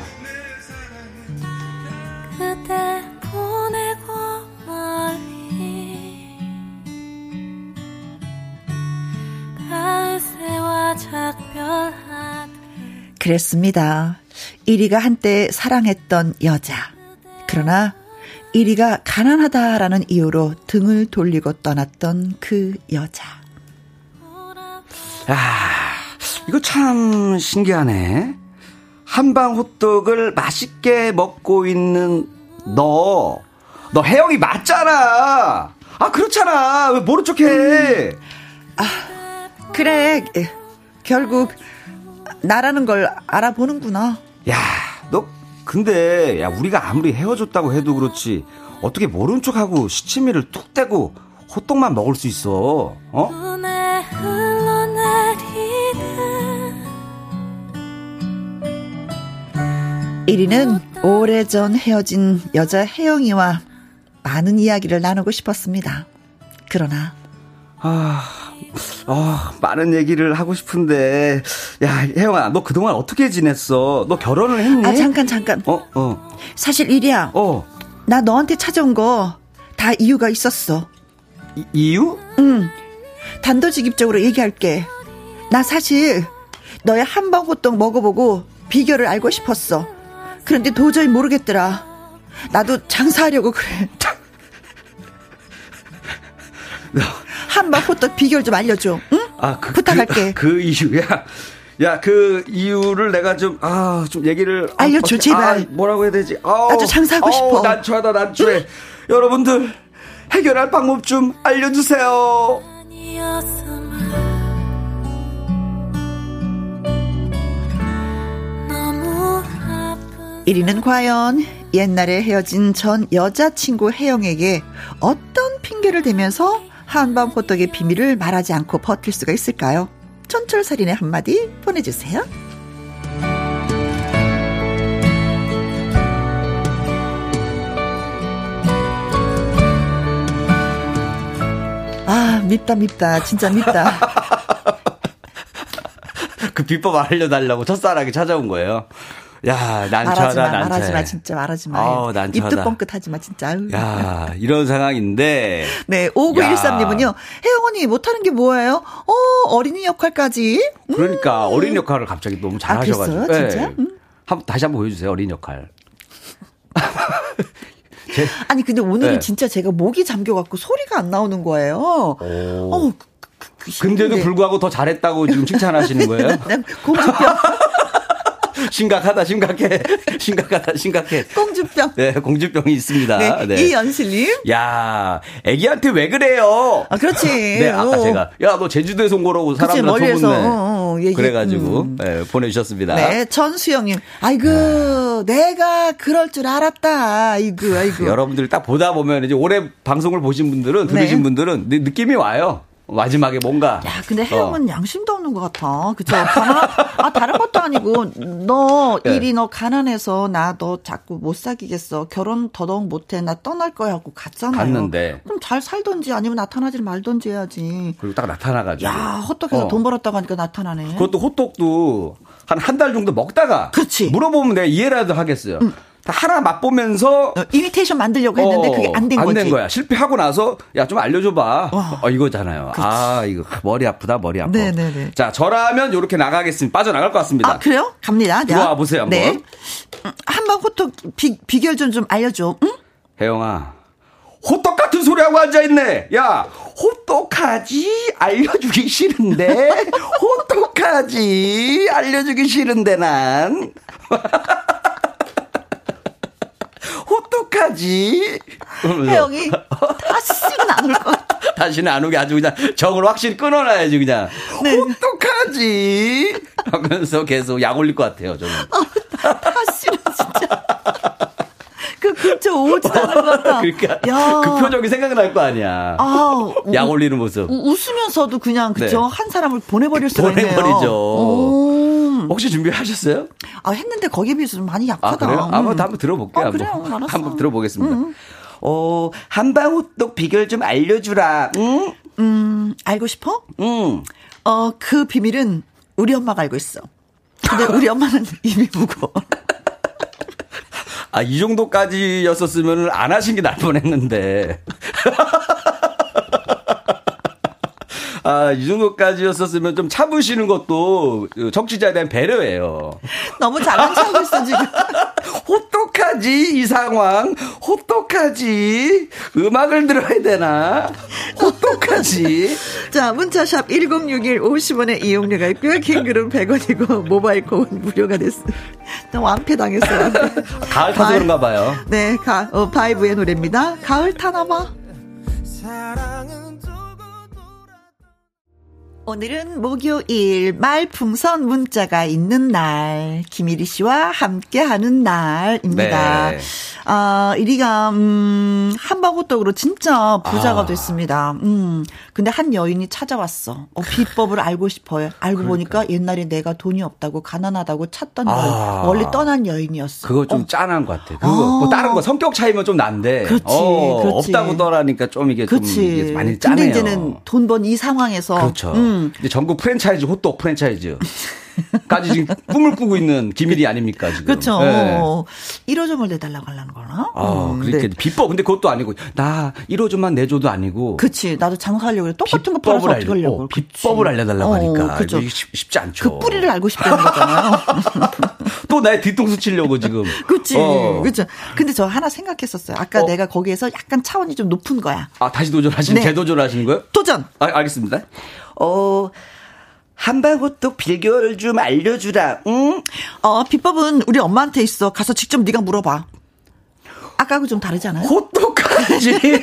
그랬습니다. 1위가 한때 사랑했던 여자. 그러나 1위가 가난하다라는 이유로 등을 돌리고 떠났던 그 여자. 아, 이거 참 신기하네. 한방 호떡을 맛있게 먹고 있는 너. 너 혜영이 맞잖아. 아, 그렇잖아. 왜 모른 척 해? 그래, 에, 결국 나라는 걸 알아보는구나. 야, 너 근데 야 우리가 아무리 헤어졌다고 해도 그렇지 어떻게 모른 척하고 시치미를 뚝 떼고 호떡만 먹을 수 있어? 어? 눈에 흘러내리는 1위는 오래전 헤어진 여자 혜영이와 많은 이야기를 나누고 싶었습니다. 그러나 아, 아, 많은 얘기를 하고 싶은데 야 혜영아 너 그동안 어떻게 지냈어? 너 결혼을 했니? 아 잠깐 잠깐 어, 어, 사실 1위야 어. 나 너한테 찾아온 거 다 이유가 있었어. 이, 이유? 응. 단도직입적으로 얘기할게. 나 사실 너의 한방 호떡 먹어보고 비결을 알고 싶었어. 그런데 도저히 모르겠더라. 나도 장사하려고 그래. 한방 호떡 비결 좀 알려줘. 응? 아, 그, 부탁할게. 그, 그 이유야. 야, 그 이유를 내가 좀, 아, 좀 얘기를. 아, 알려줘, 어떻게- 제발. 아, 뭐라고 해야 되지? 아우, 나도 장사하고 아우, 싶어. 난처하다, 난처해. 여러분들, 해결할 방법 좀 알려주세요. 1위는 과연 옛날에 헤어진 전 여자친구 혜영에게 어떤 핑계를 대면서 한밤 호떡의 비밀을 말하지 않고 버틸 수가 있을까요? 촌철살인의 한마디 보내주세요. 아, 밉다, 밉다. 진짜 밉다. 그 비법 알려달라고 첫사랑이 찾아온 거예요. 야, 난처하다, 마, 난처해. 말하지 마, 진짜 말하지 마. 아우, 난처하다. 입도 뻥끗하지 마, 진짜. 야, 이런 상황인데. 네, 5913님은요, 혜영 언니 못하는 게 뭐예요? 어, 어린이 역할까지? 그러니까 어린 역할을 갑자기 너무 잘하셔가지고. 음. 아, 그랬어요? 진짜? 음. 한, 다시 한번 보여주세요, 어린 역할. 아니, 근데 오늘은 네. 진짜 제가 목이 잠겨갖고 소리가 안 나오는 거예요. 어, 그, 그, 그 근데도. 불구하고 더 잘했다고 지금 칭찬하시는 거예요? 난 공주병, 심각하다, 심각해. 심각하다, 심각해. 공주병. 네, 공주병이 있습니다. 네, 네. 이연실님. 야, 애기한테 왜 그래요? 아, 그렇지. 네, 아까 어. 제가 야, 너 제주도에서 온 거라고 사람들 소문내. 어, 어, 얘기- 그래가지고 음. 네, 보내주셨습니다. 네, 전수영님. 아이고, 내가 그럴 줄 알았다. 아이고, 아이고. 여러분들이 딱 보다 보면 이제 올해 방송을 보신 분들은 들으신 네. 분들은 느- 느낌이 와요. 마지막에 뭔가. 야, 근데 어. 혜영은 양심도 없는 것 같아. 그쵸? 가난, 아, 다른 것도 아니고, 너, 네. 일이 너 가난해서 나 너 자꾸 못 사귀겠어. 결혼 더더욱 못해. 나 떠날 거야 하고 갔잖아요. 갔는데. 그럼 잘 살던지 아니면 나타나지 말던지 해야지. 그리고 딱 나타나가지고. 야, 헛떡해서 어. 돈 벌었다고 하니까 나타나네. 그것도 호떡도 한 한 달 정도 먹다가. 그렇지. 음. 물어보면 내가 이해라도 하겠어요. 다 하나 맛보면서. 어, 이미테이션 만들려고 했는데 어, 그게 안 된 거지. 거야. 실패하고 나서 야 좀 알려줘봐. 와. 어 이거잖아요. 아 이거 머리 아프다 머리 아파. 네네네. 자 저라면 이렇게 나가겠습니다. 빠져 나갈 것 같습니다. 아, 그래요? 갑니다. 자, 들어와 보세요, 한번. 네. 음, 한방 호떡 비, 비결 좀 좀 알려줘. 응? 혜영아. 호떡 같은 소리 하고 앉아있네. 야, 호떡하지? 알려주기 싫은데? 호떡하지? 알려주기 싫은데, 난. 호떡하지? 혜영이 다시는 안 올 것 같아. 다시는 안 오게 아주 그냥 정을 확실히 끊어놔야지, 그냥. 네. 호떡하지? 하면서 계속 약 올릴 것 같아요, 저는. 다시는 진짜. 그 근처 오지도 않을 것 같아. 그러니까 야. 그 표정이 생각날 거 아니야. 아, 약 올리는 모습. 우- 웃으면서도 그냥 그죠 네. 한 사람을 보내버릴 수가 있네요. 보내버리죠. 오. 혹시 준비하셨어요? 아 했는데 거기에 비해서 좀 많이 아, 약하다. 그래요? 음. 한번 한번 들어볼게요. 아, 그래요? 한번. 알았어. 한번 들어보겠습니다. 어, 한방 호떡 비결 좀 알려주라. 응? 음, 알고 싶어? 응. 어, 그 비밀은 우리 엄마가 알고 있어. 근데 우리 엄마는 입이 무거워. 아, 이 정도까지였었으면 안 하신 게 나을 뻔했는데. 아, 이 정도까지였었으면 좀 참으시는 것도 청취자에 대한 배려예요. 너무 잘난 있어, 지금. 호떡하지, 이 상황. 호떡하지. 음악을 들어야 되나? 호떡하지. 자, 문자샵 1061 50원의 이용료가 있고요. 킹글은 100원이고, 모바일 콩은 무료가 됐습니다. 너무 완패 당했어요. 완패. 가을 타서 그런가 봐요. 네, 가, 어, 바이브의 노래입니다. 가을 타나봐. 오늘은 목요일 말풍선 문자가 있는 날 김일희 씨와 함께하는 날입니다. 네. 아 이리가 음 한방호떡으로 진짜 부자가 아. 됐습니다. 음 근데 한 여인이 찾아왔어. 어, 비법을 알고 싶어요. 알고 보니까 옛날에 내가 돈이 없다고 가난하다고 찾던 그러니까. 아. 여인, 원래 떠난 여인이었어. 그거 좀 어, 짠한 것 같아. 그거 어. 뭐 다른 거 성격 차이면 좀 난데. 그렇지, 어, 그렇지. 없다고 떠라니까 좀 이게 좀 그렇지. 이게 많이 근데 짜네요. 이제는 돈 번 이 상황에서 그렇죠. 음, 이제 전국 프랜차이즈 호떡 프랜차이즈. 까지 지금 꿈을 꾸고 있는 기밀이 아닙니까 지금. 그렇죠. 네. 1호점을 내달라고 하려는 거나? 아, 음, 그렇게 네. 비법 근데 그것도 아니고 나 1호점만 내줘도 아니고 그치. 나도 장사하려고 그래. 똑같은 거 팔아서 어떻게 하려고. 어. 비법을 알려달라고 어, 하니까 그죠. 쉽, 쉽지 않죠. 그 뿌리를 알고 싶다는 거잖아요. 또 나의 뒤통수 치려고 지금. 그치. 어. 그죠. 근데 저 하나 생각했었어요. 아까 어. 내가 거기에서 약간 차원이 좀 높은 거야. 아 다시 도전하시는 네. 재도전하시는 거예요? 도전! 아, 알겠습니다. 어, 한방호떡 비결 좀 알려주라. 응? 어, 비법은 우리 엄마한테 있어. 가서 직접 네가 물어봐. 아까하고 좀 다르지 않아요? 호떡하지.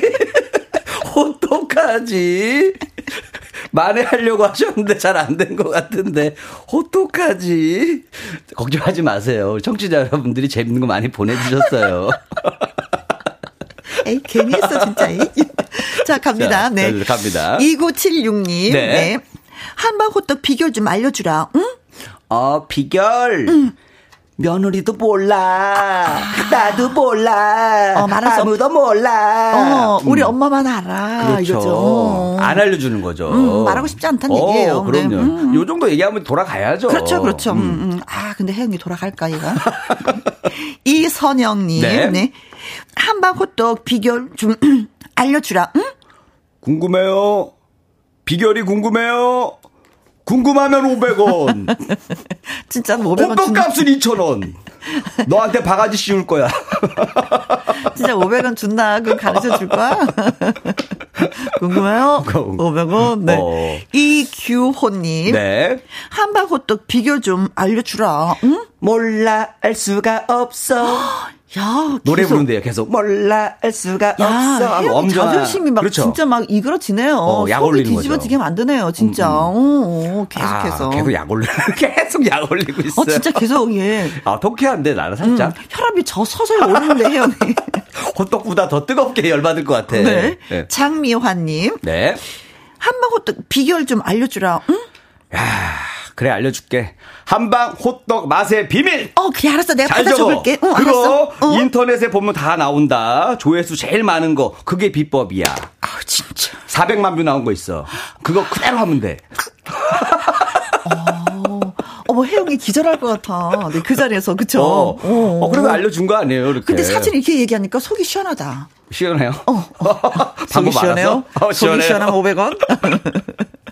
호떡하지. 만회하려고 하셨는데 잘 안 된 것 같은데 호떡하지. 걱정하지 마세요. 청취자 여러분들이 재밌는 거 많이 보내주셨어요. 에이, 괜히 했어, 진짜. 에이. 자, 갑니다. 자, 네. 자, 갑니다. 2976님. 네. 네. 한방 호떡 비결 좀 알려주라. 응? 어 비결. 며느리도 몰라. 나도 몰라. 어, 아무도 몰라. 어, 우리 음. 엄마만 알아. 그렇죠. 이거죠. 어. 안 알려주는 거죠. 음, 말하고 싶지 않다는 어, 얘기예요. 그럼요. 네. 음. 요 정도 얘기하면 돌아가야죠. 그렇죠, 그렇죠. 음. 음. 음. 아, 근데 혜영이 돌아갈까, 얘가? 이선영님, 네. 네. 한방호떡 비결 좀 알려주라, 응? 궁금해요. 비결이 궁금해요. 궁금하면 500원. 진짜 500원 준, 호떡 값은 2,000원. 너한테 바가지 씌울 거야. 진짜 500원 준다. 그럼 가르쳐 줄 거야? 궁금해요? 그럼. 500원? 네. 어. 이규호님, 네. 한방호떡 비결 좀 알려주라, 응? 몰라 알 수가 없어. 야, 노래 계속- 부른대요. 계속 몰라 알 수가 야, 없어. 하고 엄정한- 자존심이 막 그렇죠. 진짜 막 이그러지네요. 어, 약 올리는 뒤집어지게 거죠. 만드네요, 진짜. 어, 어, 계속해서. 아, 계속 약 올리 계속 약 올리고 있어요. 어, 진짜 계속, 예. 아, 통쾌한데 나는 음, 살짝 혈압이 저 서서히 오르는데, 혜영이. 호떡보다 더 뜨겁게 열받을 것 같아. 네. 네. 장미화님, 네. 한방 호떡 비결 좀 알려주라, 응? 그래 알려줄게. 한방 호떡 맛의 비밀. 어, 그래, 알았어. 내가 잘 적어. 적을게. 응, 그거 알았어. 어. 인터넷에 보면 다 나온다. 조회수 제일 많은 거 그게 비법이야. 아, 진짜. 400만 뷰 나온 거 있어. 그거 그대로 하면 돼. 어머, 혜영이 기절할 것 같아. 네, 그 자리에서, 그쵸? 어, 어, 그래도 알려준 거 아니에요, 이렇게. 근데 사실 이렇게 얘기하니까 속이 시원하다. 시원해요? 어. 속이 방법 시원해요? 어, 속이 시원해요. 시원하면 500원?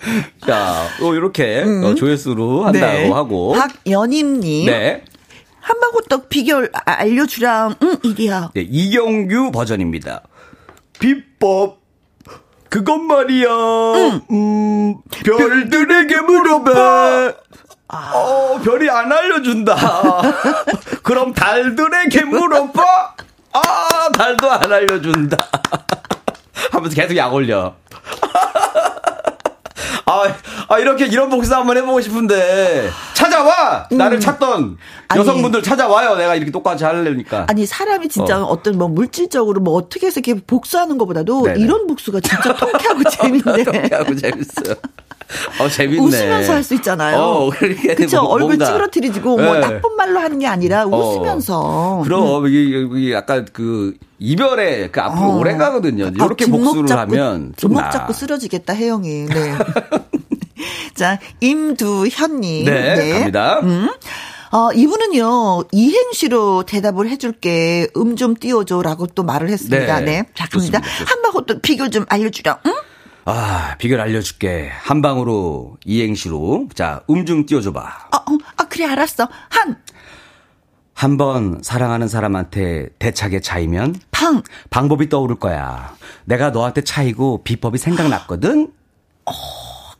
자, 어, 이렇게 어, 조회수로 한다고 네. 하고. 박연임님. 네. 한방호떡 비결 아- 알려주라. 응, 이리야. 네, 이경규 버전입니다. 비법. 그것 말이야. 음, 별들에게 물어봐. 어, 별이 안 알려준다. 그럼 달들에게 물어봐. 아, 달도 안 알려준다. 하면서 계속 약 올려. 아, 아, 이렇게 이런 복수 한번 해보고 싶은데 찾아와 나를 찾던 음. 아니. 여성분들 찾아와요. 내가 이렇게 똑같이 하려니까. 아니 사람이 진짜 어. 떤뭐 물질적으로 뭐 어떻게 해서 이렇게 복수하는 것보다도 네네. 이런 복수가 진짜 통쾌하고 재밌네. 하고 재밌어요. 어 재밌네. 웃으면서 할 수 있잖아요. 어, 그러니까 그쵸 뭐- 얼굴. 찌그러뜨리지고 뭐 네. 나쁜 말로 하는 게 아니라 웃으면서. 음. 그럼 이게, 이게 약간 그 이별의 그 앞으로 어. 오래 가거든요. 아, 이렇게 뒷목 복수를 잡고, 하면 나. 잡고 쓰러지겠다 혜영이. 네. 자 임두현님. 네, 갑니다. 음. 어, 이분은요, 이행시로 대답을 해줄게, 음 좀 띄워줘라고 또 말을 했습니다. 네, 네. 자, 갑니다. 한방호떡 비결 좀 알려주라, 응? 아 비결 알려줄게. 한 방으로 이행시로 자음좀 띄워줘봐. 어, 어, 아, 그래, 알았어. 한, 한 번 사랑하는 사람한테 대차게 차이면 방, 방법이 떠오를 거야. 내가 너한테 차이고 비법이 생각났거든.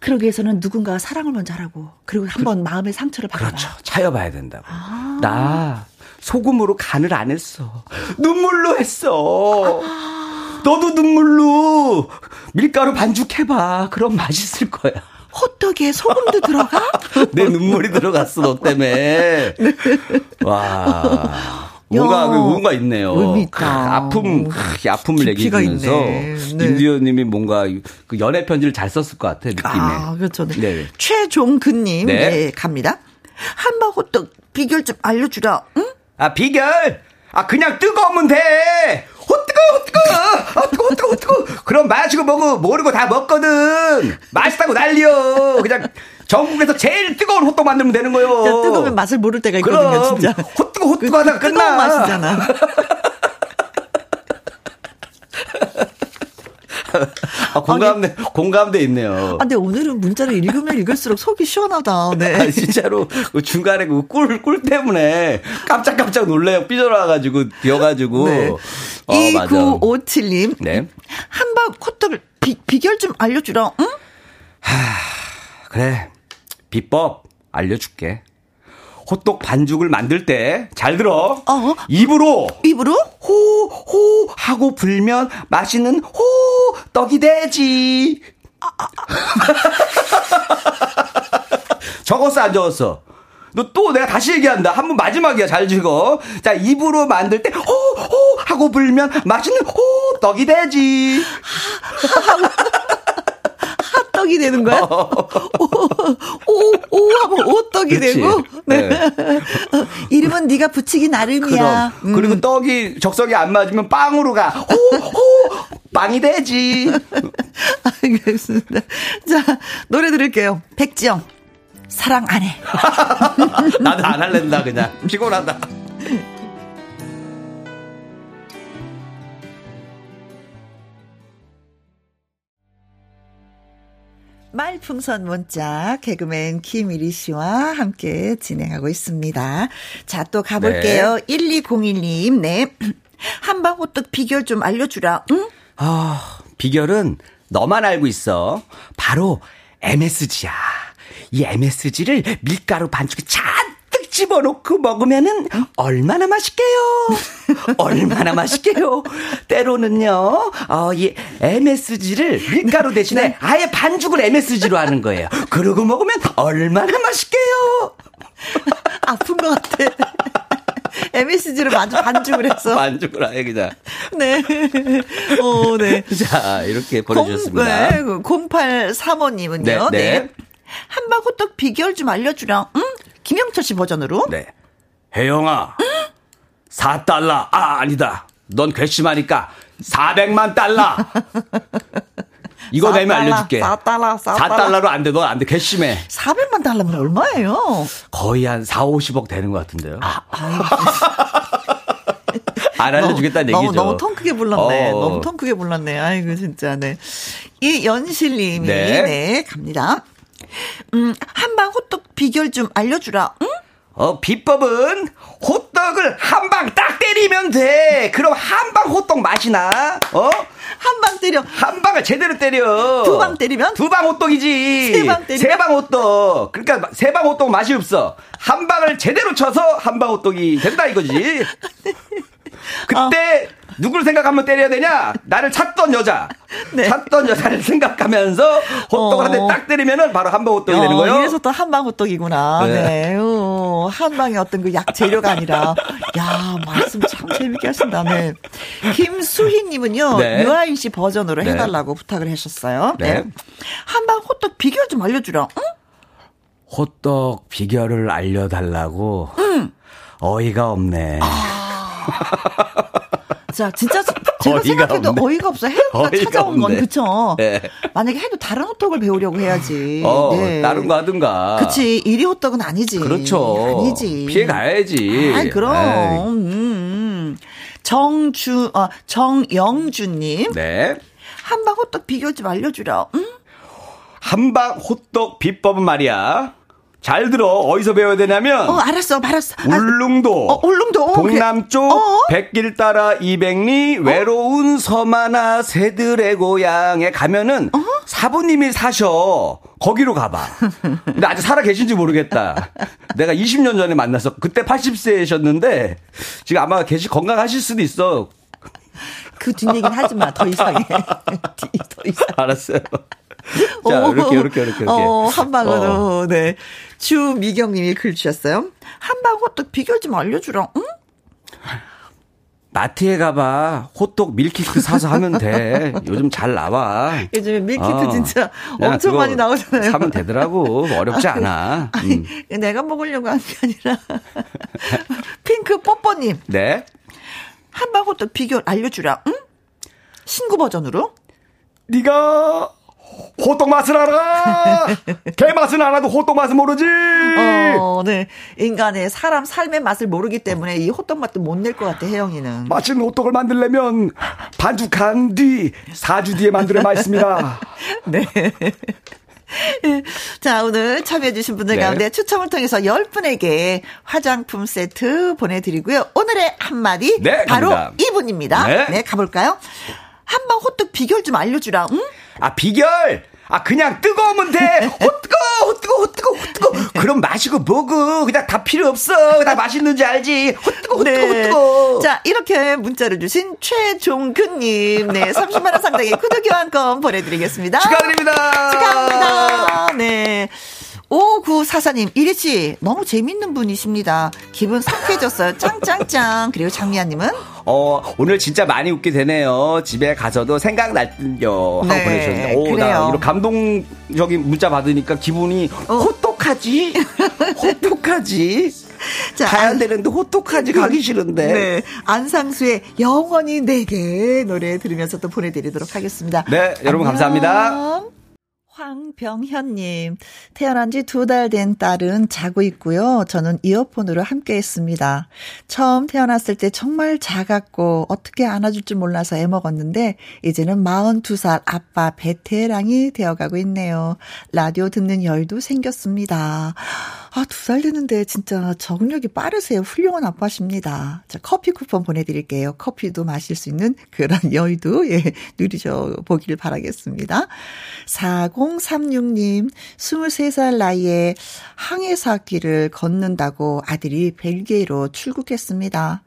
그러기 위해서는 누군가가 사랑을 먼저 하라고. 그리고 한번 마음의 상처를 받아라. 그렇죠. 차여봐야 된다고. 나 소금으로 간을 안 했어. 눈물로 했어. 너도 눈물로 밀가루 반죽해봐. 그럼 맛있을 거야. 호떡에 소금도 들어가? 내 눈물이 들어갔어, 너 때문에. 와. 뭔가, 야, 뭔가 있네요. 의미 있다. 크, 아픔, 크, 이 아픔을 얘기하면서. 네. 임두현 님이 뭔가 그 연애 편지를 잘 썼을 것 같아, 느낌에. 아, 그렇죠. 네. 네. 최종근님, 네. 네. 갑니다. 한방 호떡 비결 좀 알려주라, 응? 아, 비결! 아, 그냥 뜨거우면 돼! 호 뜨거, 호 뜨거! 아, 뜨거, 뜨거, 뜨거! 그럼 마시고 먹어, 모르고 다 먹거든! 맛있다고 난리여! 그냥 전국에서 제일 뜨거운 호떡 만들면 되는 거요. 진짜 뜨거우면 맛을 모를 때가 있거든요, 어. 그럼, 진짜. 호 뜨거, 호 뜨거 하다가 끝나. 맛이잖아. 아, 공감대, 공감대 있네요. 아, 근데 오늘은 문자를 읽으면 읽을수록 속이 시원하다. 네. 아, 진짜로 그 중간에 그 꿀, 꿀 때문에 깜짝깜짝 놀래요. 삐져나와가지고, 뛰어가지고. 네. 어, 맞아. 2957님. 네. 한방 호떡을 비, 비결 좀 알려주라, 응? 그래. 비법 알려줄게. 호떡 반죽을 만들 때 잘 들어. 어? 입으로 입으로? 호, 호 하고 불면 맛있는 호 떡이 되지. 적었어 안 적었어? 너 또 내가 다시 얘기한다. 한 번 마지막이야. 잘 적어. 자, 입으로 만들 때 호, 호 하고 불면 맛있는 호 떡이 되지. 핫떡이 되는 거야? 오, 오, 오 하면 오떡이 그치. 되고. 네. 네. 이름은 네가 붙이기 나름이야. 그럼. 그리고 음. 떡이 적성이 안 맞으면 빵으로 가. 호, 호, 빵이 되지. 알겠습니다. 자, 노래 들을게요. 백지영. 사랑 안 해. 나도 안 할랜다, 그냥. 피곤하다. 말풍선 문자 개그맨 김일희 씨와 함께 진행하고 있습니다. 자, 또 가볼게요. 1201님, 네. 한방 호떡 비결 좀 알려주라, 응? 아, 비결은 너만 알고 있어. 바로 MSG야. 이 MSG를 밀가루 반죽에 잔뜩 집어넣고 먹으면은 얼마나 맛있게요. 얼마나 맛있게요. 때로는요, 어, 이 MSG를 밀가루 대신에 아예 반죽을 MSG로 하는 거예요. 그러고 먹으면 얼마나 맛있게요. 아픈 것 같아. MSG를 마주 반죽을 해서. 반죽을 아예 그냥. 네. 어, 네. 자, 이렇게 보내주셨습니다. 네, 0835님은요. 네, 네. 한방 호떡 비결 좀 알려주라. 응? 김영철 씨 버전으로. 네. 혜영아. 4달러. 아, 아니다. 넌 괘씸하니까 400만 달러. 이거 내면 알려줄게. 4달러, 4달러. 4달러로 안 돼. 너 안 돼. 괘씸해. 400만 달러면 얼마예요? 거의 한 4, 50억 되는 것 같은데요. 안 알려주겠다는 너무, 얘기죠. 너무 통 크게 불렀네. 어. 너무 통 크게 불렀네. 아이고, 진짜, 네. 이 연실님이, 네. 네. 갑니다. 음, 한방 호떡 비결 좀 알려주라, 응? 어, 비법은 호떡을 한 방 딱 때리면 돼. 그럼 한 방 호떡 맛이 나. 어? 한 방 때려. 한 방을 제대로 때려. 두 방 때리면? 두 방 호떡이지. 세 방 때리면? 세 방 호떡. 그러니까 세 방 호떡 맛이 없어. 한 방을 제대로 쳐서 한 방 호떡이 된다 이거지. 그때 누굴 생각하면 때려야 되냐? 나를 찾던 여자. 네. 찾던 여자를 생각하면서 호떡을 어. 한대 딱 때리면은 바로 한방 호떡이 되는 거예요. 이래서 또 한방 호떡이구나. 네. 네. 어, 한방의 어떤 그 약 재료가 아니라. 야, 말씀 참 재밌게 하신다. 네. 김수희 님은요, 네. 유아인 씨 버전으로 네. 해달라고 부탁을 하셨어요. 네. 네. 한방 호떡 비결 좀 알려 주라. 응? 호떡 비결을 알려 달라고. 어이가 없네. 자, 진짜 제가 어이가 생각해도 없네. 어이가 없어. 어이가 찾아온 건. 그쵸? 네. 만약에 해도 다른 호떡을 배우려고 해야지. 어, 네. 다른 거 하든가. 그치. 이리 호떡은 아니지. 그렇죠. 아니지. 피해 가야지. 아, 그럼. 음, 음. 정주, 어, 정영주님. 네. 한방 호떡 비결 좀 알려주라. 응? 한방 호떡 비법은 말이야. 잘 들어. 어디서 배워야 되냐면 어, 알았어, 알았어. 아, 울릉도, 어, 울릉도. 어, 동남쪽 그래. 어? 백길 따라 200리 외로운 섬 하나 새들의 고향에 가면은 어? 사부님이 사셔. 거기로 가봐. 근데 아직 살아 계신지 모르겠다. 내가 20년 전에 만났어. 그때 80세셨는데 지금 아마 계시 건강하실 수도 있어. 그 뒷얘기는 하지 마. 더 이상해. 더 이상. 알았어요. 자, 오. 이렇게, 이렇게, 이렇게, 이렇게. 어, 한 방으로, 어. 네. 주미경 님이 글 주셨어요. 한방 호떡 비결 좀 알려주라. 응? 마트에 가봐. 호떡 밀키트 사서 하면 돼. 요즘 잘 나와. 요즘에 밀키트 어. 진짜 엄청 많이 나오잖아요. 사면 되더라고. 어렵지 않아. 아니, 음. 내가 먹으려고 한 게 아니라. 핑크 뽀뽀님, 네. 한방 호떡 비결 알려주라. 응? 신구 버전으로? 네가 호떡 맛을 알아. 개 맛은 알아도 호떡 맛은 모르지. 어, 네. 인간의 사람 삶의 맛을 모르기 때문에 이 호떡 맛도 못 낼 것 같아, 혜영이는. 맛있는 호떡을 만들려면 반죽한 뒤 4주 뒤에 만들어야 맛있습니다. 네. 자, 오늘 참여해주신 분들 네. 가운데 추첨을 통해서 10분에게 화장품 세트 보내드리고요. 오늘의 한마디. 네, 바로. 이분입니다. 네. 네. 가볼까요? 한 방 호떡 비결 좀 알려주라, 응? 아 비결. 아 그냥 뜨거우면 돼. 호뜨거 호뜨거 호뜨거 호뜨거. 그럼 마시고 먹어. 그냥 다 필요 없어. 다 맛있는지 알지. 호뜨거 호뜨거 호뜨거. 네. 자, 이렇게 문자를 주신 최종근님. 네, 30만 원 상당의 구독 교환권 보내드리겠습니다. 축하드립니다. 축하합니다. 네. 5944님, 이리씨, 너무 재밌는 분이십니다. 기분 상쾌해졌어요. 짱짱짱. 그리고 장미아님은? 어, 오늘 진짜 많이 웃게 되네요. 집에 가서도 생각날요. 하고 네, 보내주셨는데. 오, 그래요. 나 이런 감동적인 문자 받으니까 기분이 어. 호떡하지? 호떡하지? 자, 가야 안- 되는데 호떡하지 가기 싫은데. 네. 안상수의 영원히 내게 노래 들으면서 또 보내드리도록 하겠습니다. 네, 여러분 안녕. 감사합니다. 황병현님, 태어난 지 두 달 된 딸은 자고 있고요. 저는 이어폰으로 함께 했습니다. 처음 태어났을 때 정말 작았고 어떻게 안아줄 줄 몰라서 애 먹었는데 이제는 42살 아빠 베테랑이 되어가고 있네요. 라디오 듣는 여유도 생겼습니다. 아, 두살 됐는데 진짜 적응력이 빠르세요. 훌륭한 아빠십니다. 자, 커피 쿠폰 보내드릴게요. 커피도 마실 수 있는 그런 여유도, 예, 누리셔 보길 바라겠습니다. 4036님, 23살 나이에 항해사 길을 걷는다고 아들이 벨기에로 출국했습니다.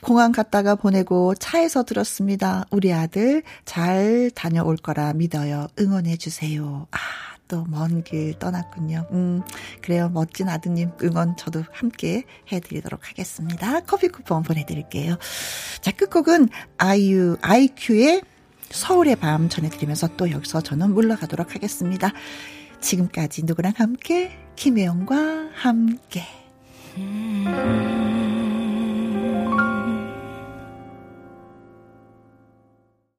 공항 갔다가 보내고 차에서 들었습니다. 우리 아들 잘 다녀올 거라 믿어요. 응원해 주세요. 아, 또 먼 길 떠났군요. 음, 그래요. 멋진 아드님 응원 저도 함께 해드리도록 하겠습니다. 커피 쿠폰 보내드릴게요. 자, 끝곡은 아이유, 아이큐의 서울의 밤 전해드리면서 또 여기서 저는 물러가도록 하겠습니다. 지금까지 누구랑 함께, 김혜영과 함께. 음